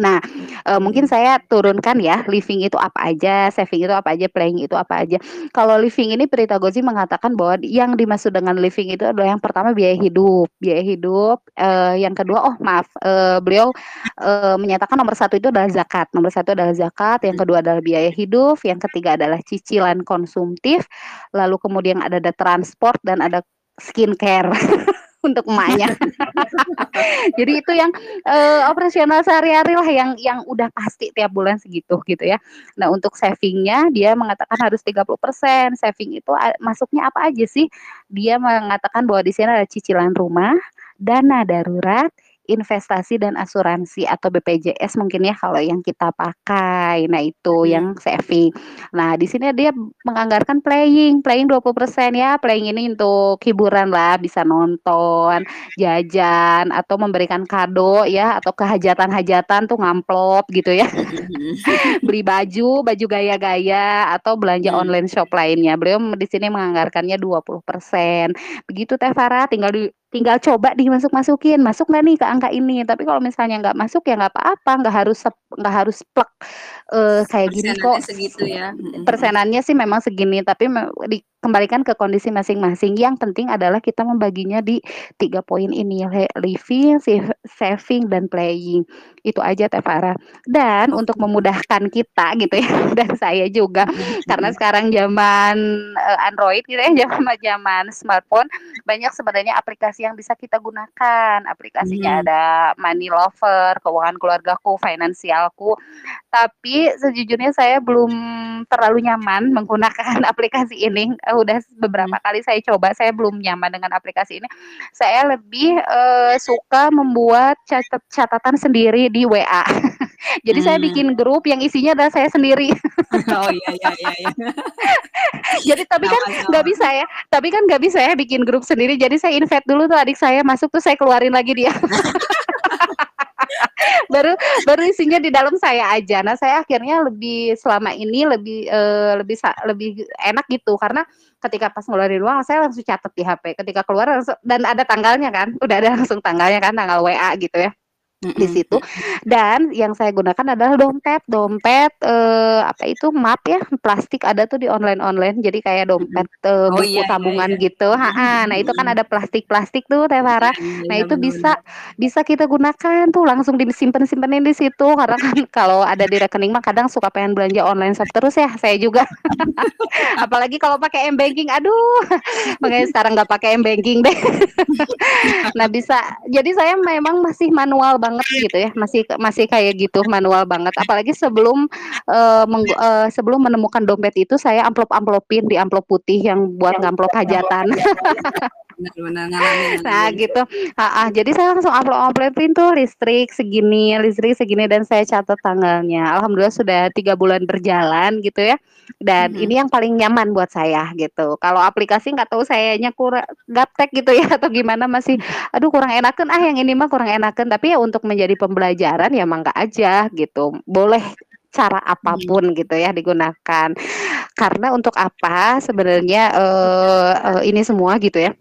Speaker 2: Nah, eee, mungkin saya turunkan ya, living itu apa aja, saving itu apa aja, playing itu apa aja. Kalau living ini Prita Gozi mengatakan bahwa yang dimaksud dengan living itu adalah yang pertama biaya hidup, biaya hidup, eee, yang kedua oh maaf, eee, beliau, eee, menyatakan nomor 1 itu adalah zakat, nomor 1 adalah zakat, yang kedua adalah biaya hidup, yang ketiga adalah cicilan konsumtif, lalu kemudian ada ada transport dan ada skincare untuk emaknya. Jadi itu yang, eee, operasional sehari-hari lah yang yang udah pasti tiap bulan segitu, gitu ya. Nah untuk saving-nya dia mengatakan harus 30%, saving itu masuknya apa aja sih? Dia mengatakan bahwa di sini ada cicilan rumah, dana darurat, investasi dan asuransi atau BPJS mungkin ya kalau yang kita pakai. Nah itu
Speaker 1: Mhm.
Speaker 2: yang saving. Nah di sini dia menganggarkan playing, playing 20% ya, playing ini untuk hiburan lah, bisa nonton, jajan, atau memberikan kado ya, atau kehajatan-hajatan tuh ngamplop gitu ya. Beli baju, baju gaya-gaya, atau belanja
Speaker 1: Mmm.
Speaker 2: online shop lainnya. Beliau di sini menganggarkannya 20%. Begitu Teh Farah, tinggal di tinggal coba dimasuk-masukin, masuk nggak nih ke angka ini? Tapi kalau misalnya nggak masuk ya nggak apa-apa, nggak harus nggak harus plek, eee, kayak gini kok,
Speaker 1: segitu ya?
Speaker 2: Persenannya sih memang segini, tapi me dikembalikan ke kondisi masing-masing. Yang penting adalah kita membaginya di 3 poin ini, le living, saving, dan playing. Itu aja Teh Farah. Dan untuk memudahkan kita gitu ya, dan saya juga, karena sekarang zaman, eee, Android gitu ya, zaman zaman smartphone, banyak sebenarnya aplikasi yang bisa kita gunakan. Aplikasinya
Speaker 1: Mhm.
Speaker 2: ada Money Lover, Keuangan Keluargaku, Finansialku, tapi sejujurnya saya belum terlalu nyaman menggunakan aplikasi ini, eee, udah beberapa kali saya coba, saya belum nyaman dengan aplikasi ini. Saya lebih, eee, suka membuat catat catatan sendiri di WA. Jadi saya
Speaker 1: Mmm.
Speaker 2: bikin grup yang isinya adalah saya sendiri.
Speaker 1: Oh, iya iya iya iya.
Speaker 2: Jadi tapi kan nggak bisa ya tapi kan nggak bisa ya bikin grup sendiri, jadi saya invite dulu tuh adik saya masuk, terus saya keluarin lagi dia. Baru baru isinya di dalam saya aja. Nah saya akhirnya lebih selama ini lebih, eee, lebih lebih enak gitu, karena ketika pas ngeluarin uang saya langsung catat di HP, ketika keluar langsung dan ada tanggalnya kan, udah ada langsung tanggalnya kan, tanggal WA gitu ya, di situ. Dan yang saya gunakan adalah dompet, dompet, eee, apa itu, map ya, plastik ada tuh di online-online, jadi kayak dompet, eee,
Speaker 1: Oh,
Speaker 2: buku
Speaker 1: iya iya
Speaker 2: tabungan
Speaker 1: iya.
Speaker 2: gitu.
Speaker 1: Mhm
Speaker 2: heeh. Nah itu kan ada plastik-plastik tuh Teh Farah. Nah
Speaker 1: iya,
Speaker 2: itu
Speaker 1: bener
Speaker 2: bisa bisa kita gunakan tuh, langsung disimpen-simpenin di situ, karena kan kalau ada di rekening mah kadang suka pengen belanja online shop terus ya, saya juga. Apalagi kalau pakai m-banking, aduh, makanya sekarang nggak pakai m-banking deh. Nah bisa. Jadi saya memang masih manual banget gitu ya, masih masih kayak gitu, manual banget. Apalagi sebelum, eee, menggu eee, sebelum menemukan dompet itu saya amplop-amplopin di amplop putih yang buat ngamplop hajatan.
Speaker 1: Benar benar ngalamin
Speaker 2: Nah gitu, heeh, jadi saya langsung upload-upload-in tuh listrik segini listrik segini dan saya catat tanggalnya. Alhamdulillah sudah 3 bulan berjalan gitu ya, dan
Speaker 1: Mhm.
Speaker 2: ini yang paling nyaman buat saya gitu. Kalau aplikasi nggak tahu sayanya kura gaptek gitu ya atau gimana masih, aduh kurang enakeun ah yang ini mah kurang enakeun, tapi ya untuk menjadi pembelajaran ya mangga aja gitu. Boleh cara
Speaker 1: apa
Speaker 2: pun gitu ya digunakan. Karena untuk apa sebenarnya, eee eee, ini semua gitu ya,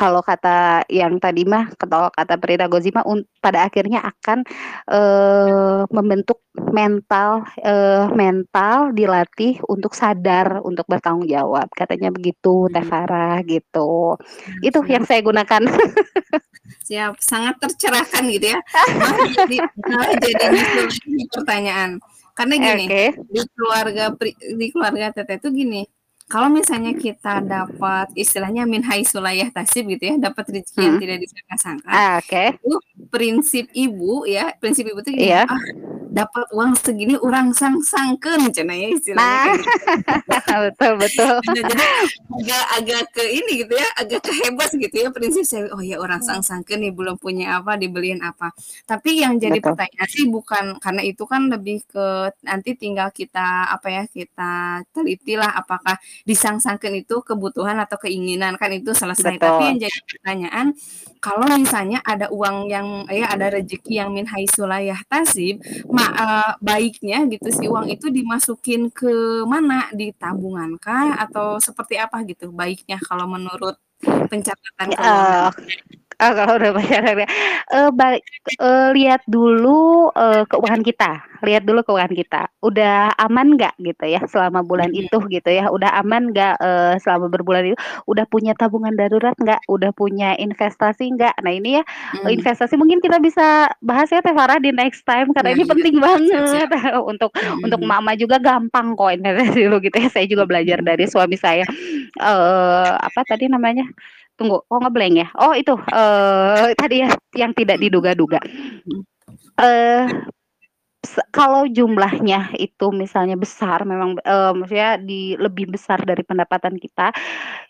Speaker 2: kalau kata yang tadi mah kalau kata Perilagozi mah un pada akhirnya akan, eee, membentuk mental, eee, mental dilatih untuk sadar untuk bertanggung jawab, katanya begitu Teh
Speaker 1: Mhm.
Speaker 2: Farah gitu.
Speaker 1: Siap
Speaker 2: Itu yang saya gunakan.
Speaker 1: Siap, sangat tercerahkan gitu ya. Jadi jadi pertanyaan. Karena gini,
Speaker 2: Oke.
Speaker 1: di keluarga di keluarga Teteh tuh gini, kalau misalnya kita dapat istilahnya min haitsu la yahtasib gitu ya, dapat rezeki yang
Speaker 2: Mhm.
Speaker 1: tidak disangka-sangka,
Speaker 2: Oke.
Speaker 1: itu prinsip ibu ya, prinsip ibu tuh gini,
Speaker 2: Iya.
Speaker 1: "Ah, dapat uang segini urang sang-sangkeun," cenah ya istilahnya
Speaker 2: Nah, betul betul.
Speaker 1: Jadi agak agak ke ini gitu ya, agak ke hebas gitu ya prinsip saya, "Oh ya orang
Speaker 2: Mmm.
Speaker 1: sang-sangkeun nih belum punya apa, dibeliin apa." Tapi yang jadi
Speaker 2: Betul.
Speaker 1: pertanyaan sih bukan karena itu kan lebih ke nanti tinggal kita apa ya, kita telitilah apakah disang-sangkeun itu kebutuhan atau keinginan, kan itu selesai. Tapi yang
Speaker 2: Betul.
Speaker 1: jadi pertanyaan, kalau misalnya ada uang yang ya ada rezeki yang min haitsu la eee, baiknya gitu si uang itu dimasukin ke mana, di tabungan kah atau seperti apa gitu baiknya kalau menurut pencatatan keuangan?
Speaker 2: Heeh. Oh kalau udah pacaran ya, eee, baik eee, lihat dulu, eee, keuangan kita lihat dulu keuangan kita. Udah aman nggak gitu ya selama bulan
Speaker 1: Mhm.
Speaker 2: itu gitu ya, udah aman nggak, eee, selama berbulan itu, udah punya tabungan darurat nggak, udah punya investasi nggak. Nah ini ya,
Speaker 1: Mmm.
Speaker 2: investasi mungkin kita bisa bahas ya Teh Farah di next time
Speaker 1: Iya
Speaker 2: karena ini
Speaker 1: iya.
Speaker 2: penting banget untuk untuk
Speaker 1: Mhm.
Speaker 2: emak-emak juga gampang kok investasi dulu gitu ya. Saya juga belajar
Speaker 1: Mhm.
Speaker 2: dari suami saya. Eee, apa tadi namanya? Tunggu, kok nge-blank ya? Oh itu, eee, tadi ya yang tidak diduga-duga.
Speaker 1: Mhm.
Speaker 2: Kalau jumlahnya itu misalnya besar memang, eee, maksudnya di lebih besar dari pendapatan kita,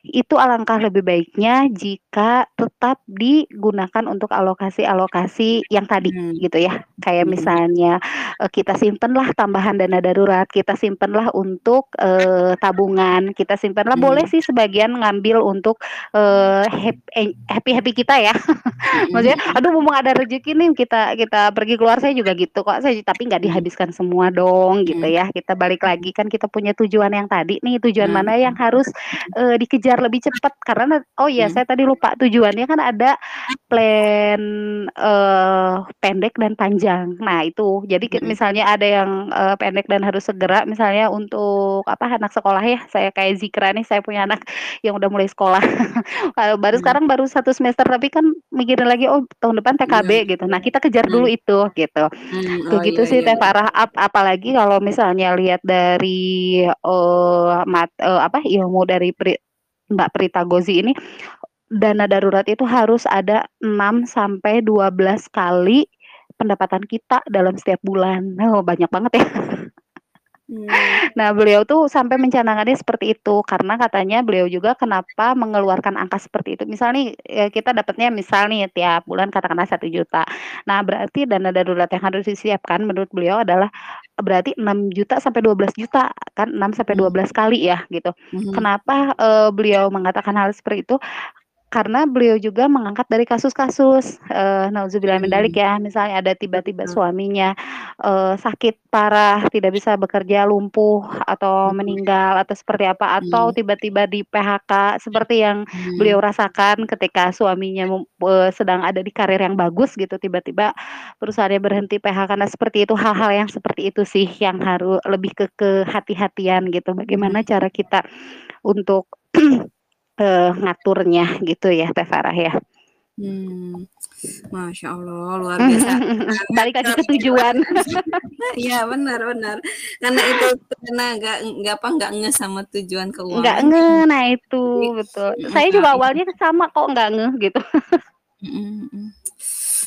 Speaker 2: itu alangkah lebih baiknya jika tetap digunakan untuk alokasi-alokasi yang tadi
Speaker 1: Mmm.
Speaker 2: gitu ya. Kayak
Speaker 1: Mhm.
Speaker 2: misalnya, eee, kita simpenlah tambahan dana darurat, kita simpenlah untuk, eee, tabungan, kita simpenlah boleh
Speaker 1: Mmm.
Speaker 2: sih sebagian ngambil untuk, eee, hap eng happy-happy kita ya. Maksudnya,
Speaker 1: mhm.
Speaker 2: aduh mumpung ada rezeki nih kita kita pergi keluar, saya juga gitu kok, saya tapi nggak
Speaker 1: Mmm.
Speaker 2: dihabiskan semua dong gitu
Speaker 1: Mhm.
Speaker 2: ya. Kita balik lagi kan kita punya tujuan yang tadi nih, tujuan
Speaker 1: Mmm,
Speaker 2: mana yang harus, eee, dikejar lebih cepat karena oh iya
Speaker 1: Mhm.
Speaker 2: saya tadi lupa, tujuannya kan ada plan, eee, pendek dan panjang. Nah itu, jadi misalnya ada yang, eee, pendek dan harus segera misalnya untuk apa, anak sekolah ya, saya kayak Zikra nih, saya punya anak yang udah mulai sekolah. Baru sekarang baru 1 semester, tapi kan mikirin lagi, oh tahun depan
Speaker 1: Iya
Speaker 2: TKB gitu. Nah kita kejar dulu itu gitu.
Speaker 1: Mmm,
Speaker 2: Kayak
Speaker 1: oh
Speaker 2: gitu
Speaker 1: iya
Speaker 2: sih Teh. Farah, ap apalagi kalau misalnya lihat dari, eee, mat eee, apa, ilmu dari Pri Mbak Prita Gozi ini, dana darurat itu harus ada 6 sampai 12 kali pendapatan kita dalam setiap bulan. Oh banyak banget ya.
Speaker 1: Mmm.
Speaker 2: Nah beliau tuh sampai mencanangkannya seperti itu, karena katanya beliau juga kenapa mengeluarkan angka seperti itu, misal nih, eee, kita dapatnya misal nih tiap bulan katakanlah Rp1.000.000. Nah berarti dana darurat yang harus disiapkan menurut beliau adalah berarti Rp6.000.000 sampai Rp12.000.000 kan 6 sampai
Speaker 1: Mmm.
Speaker 2: 12 kali ya gitu.
Speaker 1: Mhm.
Speaker 2: Kenapa, eee, beliau mengatakan hal seperti itu, karena beliau juga mengangkat dari kasus-kasus, eee, naudzubillah min dzalik
Speaker 1: Mmm.
Speaker 2: ya, misalnya ada tiba-tiba suaminya, eee, sakit parah, tidak bisa bekerja, lumpuh, atau meninggal, atau seperti apa, atau
Speaker 1: Mmm.
Speaker 2: tiba-tiba di-PHK seperti yang beliau
Speaker 1: Mmm.
Speaker 2: rasakan ketika suaminya eee, sedang ada di karir yang bagus gitu, tiba-tiba perusahaannya berhenti, PHK. Nah seperti itu, hal-hal yang seperti itu sih yang haru lebih ke kehati-hatian gitu, bagaimana cara kita untuk, eee, ngaturnya gitu ya Teh Farah ya.
Speaker 1: Mmm. Masya Allah luar biasa, sangat
Speaker 2: Balik lagi ke tujuan.
Speaker 1: Iya benar benar. Karena itu karena nggak nggak apa, nggak ngeh sama tujuan
Speaker 2: Nggak
Speaker 1: keuangan jadi
Speaker 2: ngeh, nah itu, betul.
Speaker 1: mhm,
Speaker 2: Saya
Speaker 1: nggak
Speaker 2: juga awalnya sama kok nggak ngeh gitu.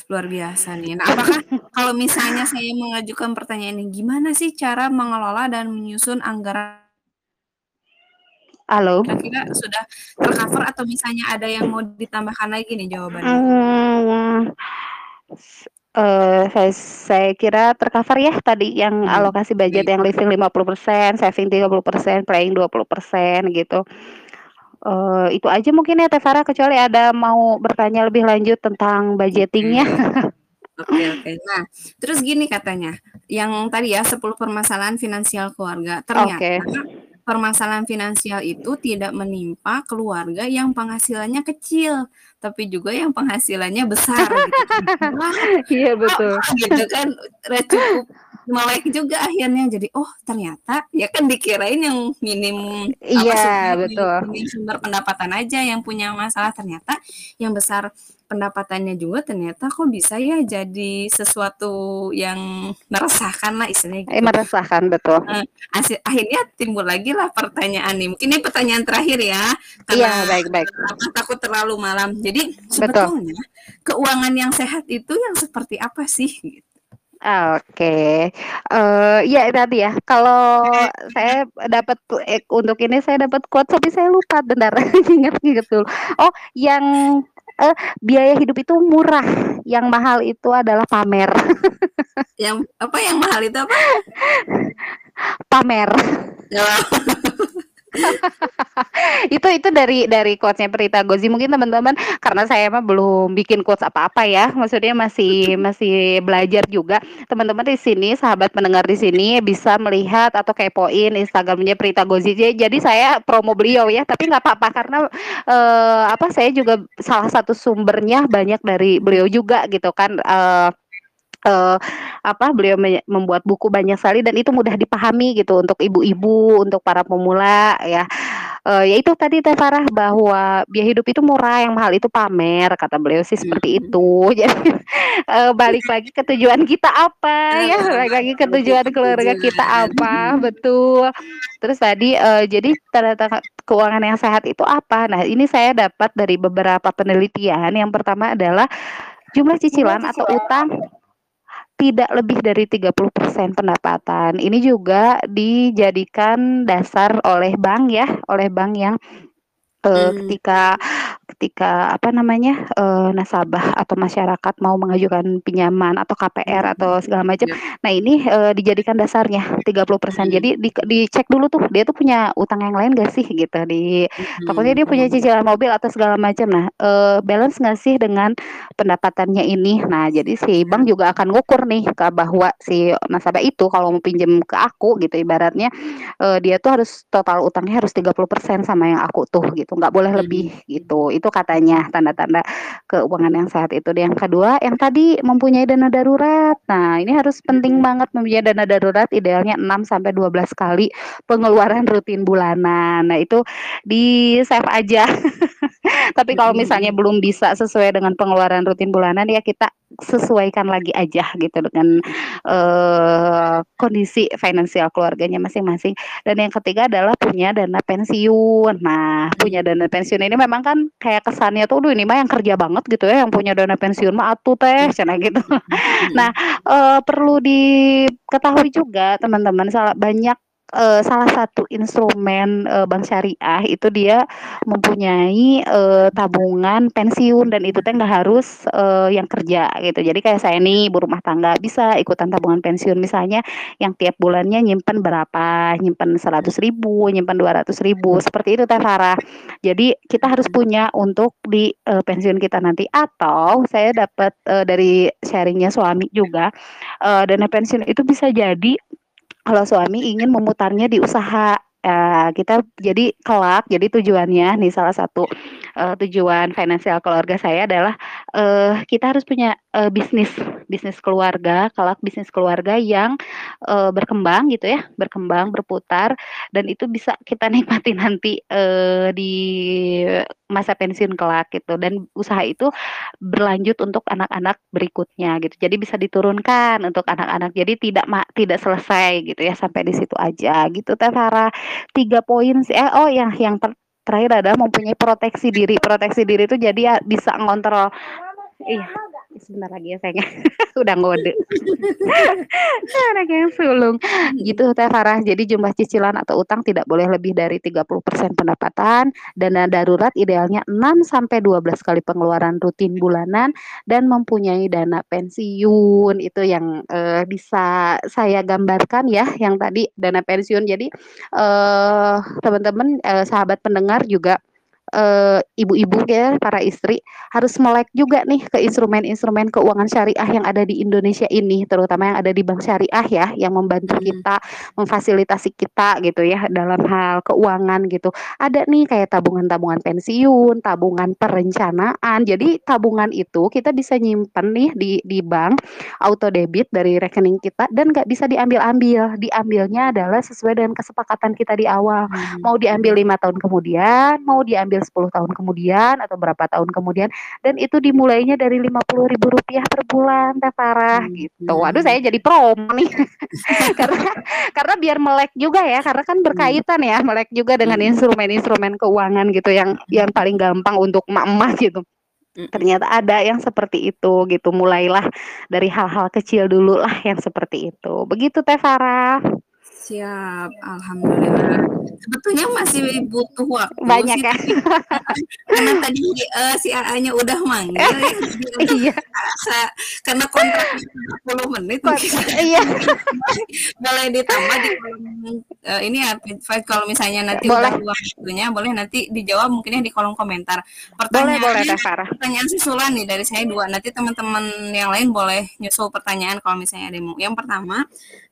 Speaker 1: Luar biasa nih. Nah apakah kalau misalnya saya mengajukan pertanyaan ini, gimana sih cara mengelola dan menyusun anggaran
Speaker 2: Halo?
Speaker 1: Kira-kira sudah ter-cover atau misalnya ada yang mau ditambahkan lagi nih jawabannya?
Speaker 2: S eee, saya saya kira ter-cover ya tadi yang
Speaker 1: Mmm,
Speaker 2: alokasi budget
Speaker 1: baik.
Speaker 2: yang living 50%, saving 30%, playing 20% gitu. Eee, itu aja mungkin ya Teh Farah, kecuali ada mau bertanya lebih lanjut tentang budgeting-nya.
Speaker 1: Oke. Oke oke. Nah, terus gini katanya, yang tadi ya 10 permasalahan finansial keluarga, ternyata permasalahan finansial itu tidak menimpa keluarga yang penghasilannya kecil, tapi juga yang penghasilannya besar gitu. Wah,
Speaker 2: Iya betul.
Speaker 1: gitu kan, cukup melek juga akhirnya. Jadi, oh ternyata ya kan dikirain yang minim apa,
Speaker 2: Iya,
Speaker 1: sumber
Speaker 2: betul.
Speaker 1: minim sumber pendapatan aja yang punya masalah, ternyata yang besar pendapatannya juga ternyata kok bisa ya jadi sesuatu yang meresahkanlah istilahnya
Speaker 2: Eh,
Speaker 1: gitu.
Speaker 2: meresahkan, betul.
Speaker 1: Asi akhirnya timbul lagi lah pertanyaan nih, mungkin ini pertanyaan terakhir ya,
Speaker 2: Iya,
Speaker 1: karena,
Speaker 2: baik baik.
Speaker 1: apa, takut terlalu malam. Jadi
Speaker 2: Betul.
Speaker 1: sebetulnya keuangan yang sehat itu yang seperti apa sih? Gitu.
Speaker 2: Oke, eee, iya tadi ya, kalau saya dapat ek untuk ini saya dapat quotes tapi saya lupa, bentar inget-inget dulu. Oh, yang, eee, biaya hidup itu murah, yang mahal itu adalah pamer.
Speaker 1: Yang apa, yang mahal itu apa?
Speaker 2: Pamer. Itu itu dari dari quotes-nya Prita Gozi, mungkin teman-teman karena saya mah belum bikin quotes apa-apa ya, maksudnya masih masih belajar juga. Teman-teman di sini, sahabat pendengar di sini bisa melihat atau kepoin Instagram-nya Prita Gozi. Ja jadi saya promo beliau ya, tapi nggak apa-apa karena, eee, apa, saya juga salah satu sumbernya banyak dari beliau juga gitu kan, eee eee, apa, beliau me membuat buku banyak sekali dan itu mudah dipahami gitu untuk ibu-ibu, untuk para pemula ya. Eee, ya itu tadi Teh Farah, bahwa biaya hidup itu murah, yang mahal itu pamer, kata beliau sih seperti
Speaker 1: Mhm.
Speaker 2: itu. Jadi, eee, balik lagi ke tujuan kita apa ya,
Speaker 1: Heeh,
Speaker 2: balik lagi ke tujuan keluarga kita apa,
Speaker 1: mhm.
Speaker 2: betul. Terus tadi, eee, jadi tanda-tanda keuangan yang sehat itu apa? Nah, ini saya dapat dari beberapa penelitian, yang pertama adalah jumlah
Speaker 1: Jumlah
Speaker 2: cicilan atau
Speaker 1: cicilan
Speaker 2: utang tidak lebih dari 30% pendapatan. Ini juga dijadikan dasar oleh bank ya, oleh bank yang, eee,
Speaker 1: Mmm.
Speaker 2: ketika ketika apa namanya, eee, nasabah atau masyarakat mau mengajukan pinjaman atau KPR atau segala macam.
Speaker 1: iya.
Speaker 2: Nah ini, eee, dijadikan dasarnya 30%.
Speaker 1: Mmm.
Speaker 2: Jadi dik dicek dulu tuh, dia tuh punya utang yang lain nggak sih gitu, di takutnya
Speaker 1: Mhm
Speaker 2: dia punya cicilan mobil atau segala macam. Nah, eee, balance nggak sih dengan pendapatannya ini. Nah, jadi si
Speaker 1: Iya.
Speaker 2: bank juga akan ngukur nih, ke bahwa si nasabah itu kalau mau pinjam ke aku gitu ibaratnya, eee, dia tuh harus total utangnya harus 30% sama yang aku tuh gitu, nggak boleh
Speaker 1: Mhm
Speaker 2: lebih gitu. Itu katanya tanda-tanda keuangan yang sehat itu. Yang kedua, yang tadi mempunyai dana darurat. Nah, ini harus penting
Speaker 1: Mhm.
Speaker 2: banget mempunyai dana darurat, idealnya 6 sampai 12 kali pengeluaran rutin bulanan. Nah, itu di-save aja. Tapi kalau misalnya belum bisa sesuai dengan pengeluaran rutin bulanan, ya kita sesuaikan lagi aja gitu dengan, eee, kondisi finansial keluarganya masing-masing. Dan yang ketiga adalah punya dana pensiun. Nah, punya dana pensiun ini memang kan kayak kesannya tuh, "Duh ini mah yang kerja banget gitu ya, yang punya dana pensiun mah atuh Teh," cenah gitu. Nah, eee, perlu diketahui juga teman-teman, salah banyak, eee, salah satu instrumen, eee, bank syariah itu dia mempunyai, eee, tabungan pensiun dan itu teh nggak harus, eee, yang kerja gitu. Jadi kayak saya nih ibu rumah tangga, bisa ikutan tabungan pensiun, misalnya yang tiap bulannya nyimpen berapa, nyimpen
Speaker 1: Mhm.
Speaker 2: 100.000, nyimpen 200.000, seperti itu Teh Farah. Jadi kita harus punya untuk di, eee, pensiun kita nanti. Atau saya dapat, eee, dari sharing-nya suami juga, eee, dana pensiun itu bisa jadi kalau suami ingin memutarnya di usaha. Eee, kita jadi kelak, jadi tujuannya nih salah satu, eee, tujuan finansial keluarga saya adalah, eee, kita harus punya, eee, bisnis, bisnis keluarga, kelak bisnis keluarga yang, eee, berkembang gitu ya, berkembang, berputar, dan itu bisa kita nikmati nanti, eee, di masa pensiun kelak gitu. Dan usaha itu berlanjut untuk anak-anak berikutnya gitu. Jadi bisa diturunkan untuk anak-anak. Jadi tidak tidak selesai gitu ya, sampai di situ aja gitu Teh Farah. 3 poin sih eh, oh yang yang ter terakhir adalah mempunyai proteksi diri. Proteksi diri itu jadi ya bisa ngontrol iya. Sebentar lagi ya sayang udah ngode. Anak yang sulung. Gitu Teh Farah. Jadi jumlah cicilan atau utang tidak boleh lebih dari 30% pendapatan. Dana darurat idealnya 6 sampai 12 kali pengeluaran rutin bulanan dan mempunyai dana pensiun. Itu yang eh, bisa saya gambarkan ya yang tadi dana pensiun. Jadi eh teman-teman eh, sahabat pendengar juga eh, ibu-ibu ya para istri harus melek juga nih ke instrumen-instrumen keuangan syariah yang ada di Indonesia ini terutama yang ada di bank syariah ya yang membantu
Speaker 1: Hmm.
Speaker 2: kita memfasilitasi kita gitu ya dalam hal keuangan gitu ada nih kayak tabungan-tabungan pensiun tabungan perencanaan jadi tabungan itu kita bisa nyimpen nih di di bank auto debit dari rekening kita dan nggak bisa diambil-ambil diambilnya adalah sesuai dengan kesepakatan kita di awal
Speaker 1: Hmm.
Speaker 2: mau diambil lima tahun kemudian, mau diambil 10 tahun kemudian atau berapa tahun kemudian dan itu dimulainya dari Rp50.000 per bulan Teh Farah
Speaker 1: Hmm,
Speaker 2: gitu. Waduh
Speaker 1: hmm.
Speaker 2: saya jadi promo nih. karena karena biar melek juga ya karena kan berkaitan ya melek juga dengan
Speaker 1: Hmm.
Speaker 2: instrumen-instrumen keuangan gitu yang yang paling gampang untuk emak-emak gitu.
Speaker 1: Mm-mm.
Speaker 2: Ternyata ada yang seperti itu gitu. Mulailah dari hal-hal kecil dulu lah yang seperti itu. Begitu Teh Farah.
Speaker 1: Siap, alhamdulillah. Sebetulnya masih butuh waktu
Speaker 2: Banyak
Speaker 1: sih,
Speaker 2: ya.
Speaker 1: tapi karena tadi eh, si AA-nya udah manggil ya,
Speaker 2: Iya.
Speaker 1: rasa karena kontraknya 40 menit
Speaker 2: iya.
Speaker 1: boleh ditambah di kolom eh, ini ya kalau misalnya nanti
Speaker 2: Boleh.
Speaker 1: udah waktunya boleh nanti dijawab mungkinnya di kolom komentar.
Speaker 2: Boleh boleh Farah.
Speaker 1: pertanyaan susulan nih dari saya dua. Nanti teman-teman yang lain boleh nyusul pertanyaan kalau misalnya ada. Yang pertama,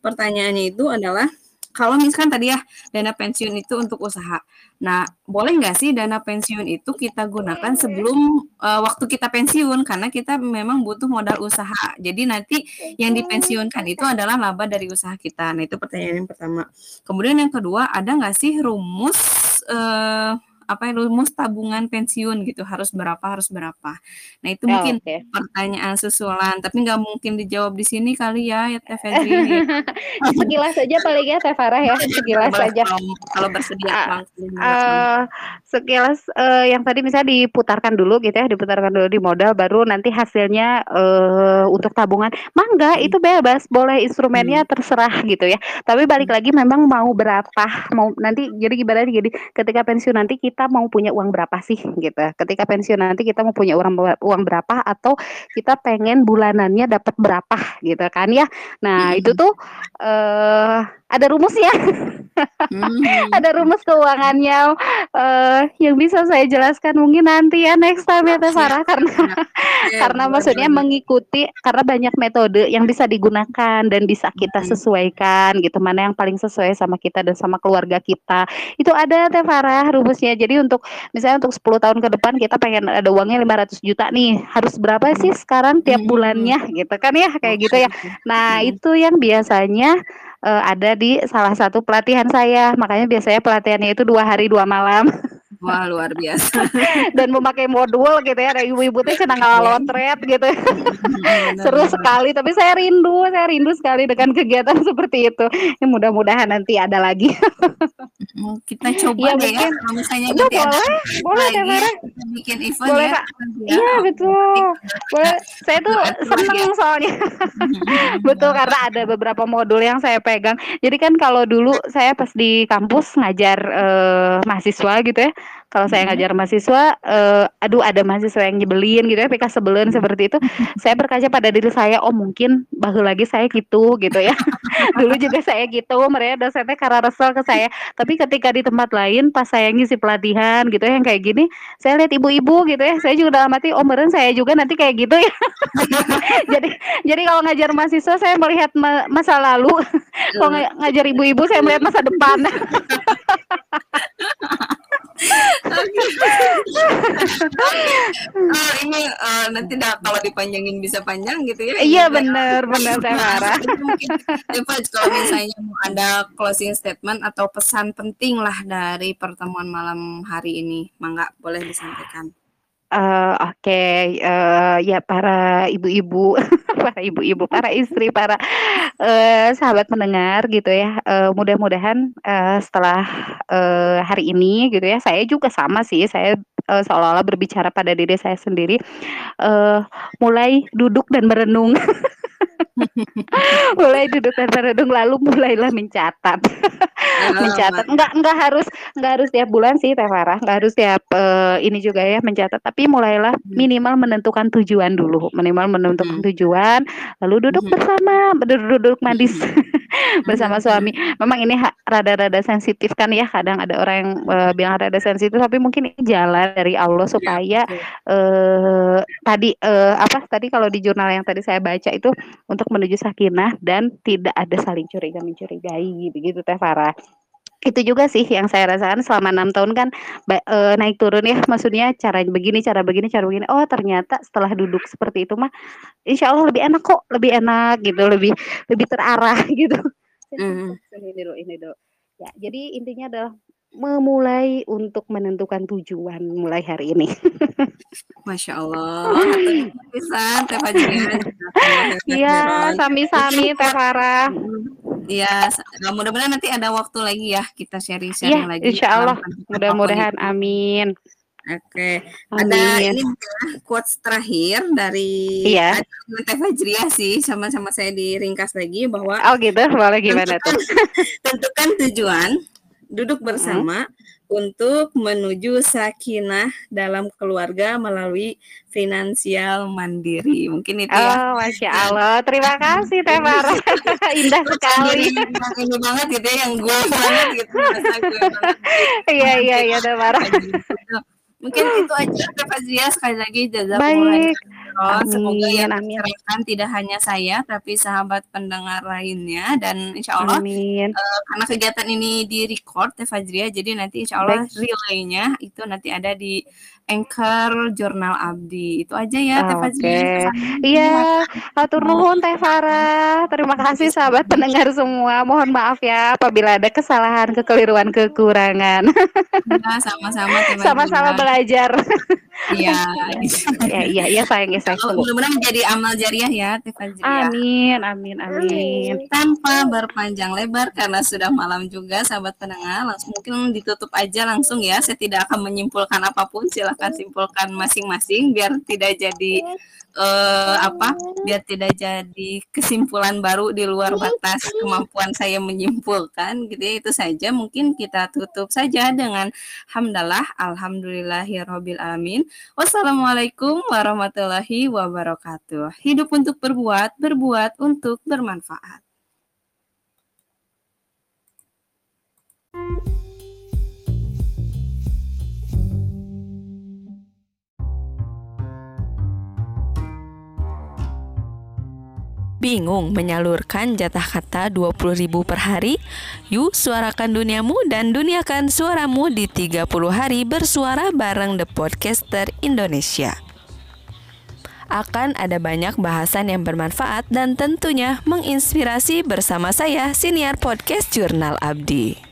Speaker 1: pertanyaannya itu adalah kalau misalkan tadi ya dana pensiun itu untuk usaha. Nah, boleh nggak sih dana pensiun itu kita gunakan sebelum eh, waktu kita pensiun karena kita memang butuh modal usaha. Jadi nanti yang dipensiunkan itu adalah laba dari usaha kita. Nah, itu pertanyaan yang pertama. Kemudian yang kedua, ada nggak sih rumus eh, apa ya, rumus tabungan pensiun gitu harus berapa harus berapa. Nah, itu
Speaker 2: Oh,
Speaker 1: mungkin
Speaker 2: oke.
Speaker 1: pertanyaan susulan, tapi nggak mungkin dijawab di sini kali ya, ya Teh.
Speaker 2: Sekilas saja paling ya Teh Farah ya, sekilas saja.
Speaker 1: kalau, kalau bersedia
Speaker 2: Ah,
Speaker 1: langsung.
Speaker 2: eh sekilas eh, yang tadi misalnya diputarkan dulu gitu ya, diputarkan dulu di modal baru nanti hasilnya eh untuk tabungan. Mangga
Speaker 1: Hmm.
Speaker 2: itu bebas, boleh
Speaker 1: Hmm.
Speaker 2: instrumennya terserah gitu ya. Tapi balik lagi memang mau berapa, mau nanti jadi gimana nih, jadi ketika pensiun nanti kita mau punya uang berapa sih gitu. Ketika pensiun nanti kita mau punya uang uang berapa atau kita pengen bulanannya dapat berapa gitu kan ya. Nah, itu tuh eh ada rumusnya.
Speaker 1: Hmm.
Speaker 2: ada rumus keuangannya eh yang bisa saya jelaskan mungkin nanti ya next time ya Teh
Speaker 1: Siap,
Speaker 2: Farah karena.
Speaker 1: Oke,
Speaker 2: karena maksudnya mengikuti karena banyak metode yang bisa digunakan dan bisa kita
Speaker 1: Hmm.
Speaker 2: sesuaikan gitu mana yang paling sesuai sama kita dan sama keluarga kita itu ada Teh Farah rumusnya jadi untuk misalnya untuk 10 tahun ke depan kita pengen ada uangnya 500 juta nih harus berapa sih sekarang tiap
Speaker 1: Hmm.
Speaker 2: bulannya gitu kan ya kayak gitu ya nah itu yang biasanya eh, ada di salah satu pelatihan saya. Makanya biasanya pelatihannya itu dua hari dua malam
Speaker 1: Wah, luar biasa.
Speaker 2: dan memakai modul gitu ya ada ibu-ibu teh cenah
Speaker 1: Iya.
Speaker 2: ngalotret gitu. Seru sekali tapi saya rindu saya rindu sekali dengan kegiatan seperti itu. Ya, mudah-mudahan nanti ada lagi.
Speaker 1: Kita coba
Speaker 2: Iya,
Speaker 1: deh ya kalau misalnya
Speaker 2: Aduh,
Speaker 1: nanti ada
Speaker 2: boleh boleh
Speaker 1: kita bikin event
Speaker 2: boleh
Speaker 1: ya. nanti ya.
Speaker 2: iya betul. Boleh. Saya tuh
Speaker 1: lagi ya.
Speaker 2: seneng soalnya. Betul karena ada beberapa modul yang saya pegang. Jadi kan kalau dulu saya pas di kampus ngajar eh, mahasiswa gitu ya kalau saya
Speaker 1: Mhm.
Speaker 2: ngajar mahasiswa eh, aduh ada mahasiswa yang nyebelin gitu ya PK sebelen
Speaker 1: Hmm.
Speaker 2: seperti itu. Saya berkaca pada diri saya oh mungkin bahu lagi saya gitu gitu ya. Dulu juga saya gitu mereka dosennya karena resel ke saya. Tapi ketika di tempat lain pas saya ngisi pelatihan gitu ya yang kayak gini saya lihat ibu-ibu gitu ya saya juga dalam hati oh meren saya juga nanti kayak gitu ya. Jadi jadi kalau ngajar mahasiswa saya melihat ma- masa lalu. Kalau nga- ngajar ibu-ibu saya melihat masa depan
Speaker 1: Oh, ini eh, nanti dah kalau dipanjangin bisa panjang gitu ya.
Speaker 2: iya saya marah
Speaker 1: Jadi mungkin Eva, kalau misalnya mau ada closing statement atau pesan penting lah dari pertemuan malam hari ini, mangga boleh disampaikan.
Speaker 2: Eh, oke eh, ya para ibu-ibu para ibu-ibu para istri para eh, sahabat pendengar gitu ya. Eh, mudah-mudahan eh, setelah eh, hari ini gitu ya saya juga sama sih saya uh, seolah-olah berbicara pada diri saya sendiri uh, mulai duduk dan merenung mulai duduk merenung lalu mulailah mencatat. Mencatat. Enggak enggak harus enggak harus tiap bulan sih Teh Farah. Enggak harus tiap uh, ini juga ya mencatat. Tapi mulailah hmm. minimal menentukan tujuan dulu. Minimal menentukan hmm. tujuan lalu duduk hmm. bersama duduk duduk manis bersama suami. Memang ini rada-rada sensitif kan ya kadang ada orang yang uh, bilang rada sensitif tapi mungkin ini jalan dari Allah iya, supaya uh, tadi uh, apa tadi kalau di jurnal yang tadi saya baca itu untuk menuju sakinah dan tidak ada saling curiga mencurigai begitu Teh Farah. Itu juga sih yang saya rasakan selama enam tahun kan e, naik turun ya. Maksudnya cara begini cara begini cara begini. Oh ternyata setelah duduk seperti itu mah insya Allah lebih enak kok lebih enak gitu lebih lebih terarah gitu. Mm. ini dulu ini dulu. Ya jadi intinya adalah memulai untuk menentukan tujuan mulai hari ini.
Speaker 1: Masya Allah. Teh
Speaker 2: Iya, sami-sami Teh Farah.
Speaker 1: Iya, mudah-mudahan nanti ada waktu lagi ya kita sharing-sharing ya, lagi.
Speaker 2: Insya Allah, mudah-mudahan, amin.
Speaker 1: Oke, ada ini quotes terakhir dari iya. Teh Fajriah sih, sama-sama saya diringkas lagi bahwa
Speaker 2: Oh gitu, boleh gimana tentukan, tuh?
Speaker 1: tentukan tujuan, duduk bersama, hmm untuk menuju sakinah dalam keluarga melalui finansial mandiri. Mungkin itu
Speaker 2: ya. Oh, Masya Allah. Terima kasih Teh Mara. Indah sekali.
Speaker 1: Ini banget gitu ya, yang gue banget gitu.
Speaker 2: Iya, iya, iya Teh Mara.
Speaker 1: Mungkin itu aja Teh Fazia sekali lagi
Speaker 2: jazakumullah Baik.
Speaker 1: Amin, Semoga yang tercerahkan tidak hanya saya tapi sahabat pendengar lainnya dan insya Allah Amin. Uh, karena kegiatan ini di record Teh Fajria jadi nanti insya Allah relaynya itu nanti ada di Anchor Jurnal Abdi. Itu aja ya Teh Fajri.
Speaker 2: Iya, atur nuhun Teh Farah. Terima kasih sahabat pendengar semua. Mohon maaf ya apabila ada kesalahan, kekeliruan, kekurangan.
Speaker 1: Ya, sama-sama
Speaker 2: Sama-sama belajar.
Speaker 1: Iya.
Speaker 2: ya, iya, iya sayang ya sayang.
Speaker 1: Mudah-mudahan menjadi amal jariah ya Teh Fajri.
Speaker 2: Amin, amin, amin.
Speaker 1: Tanpa berpanjang lebar karena sudah malam juga sahabat pendengar, langsung mungkin ditutup aja langsung ya. Saya tidak akan menyimpulkan apa pun. Silahkan silahkan simpulkan masing-masing biar tidak jadi uh, apa biar tidak jadi kesimpulan baru di luar batas kemampuan saya menyimpulkan gitu ya. Itu saja mungkin kita tutup saja dengan hamdalah alhamdulillahirabbil alamin. Wassalamualaikum warahmatullahi wabarakatuh. Hidup untuk berbuat berbuat untuk bermanfaat Bingung menyalurkan jatah kata 20 ribu per hari? Yuk suarakan duniamu dan duniakan suaramu di 30 hari bersuara bareng The Podcaster Indonesia. Akan ada banyak bahasan yang bermanfaat dan tentunya menginspirasi bersama saya, Siniar Podcast Jurnal Abdi.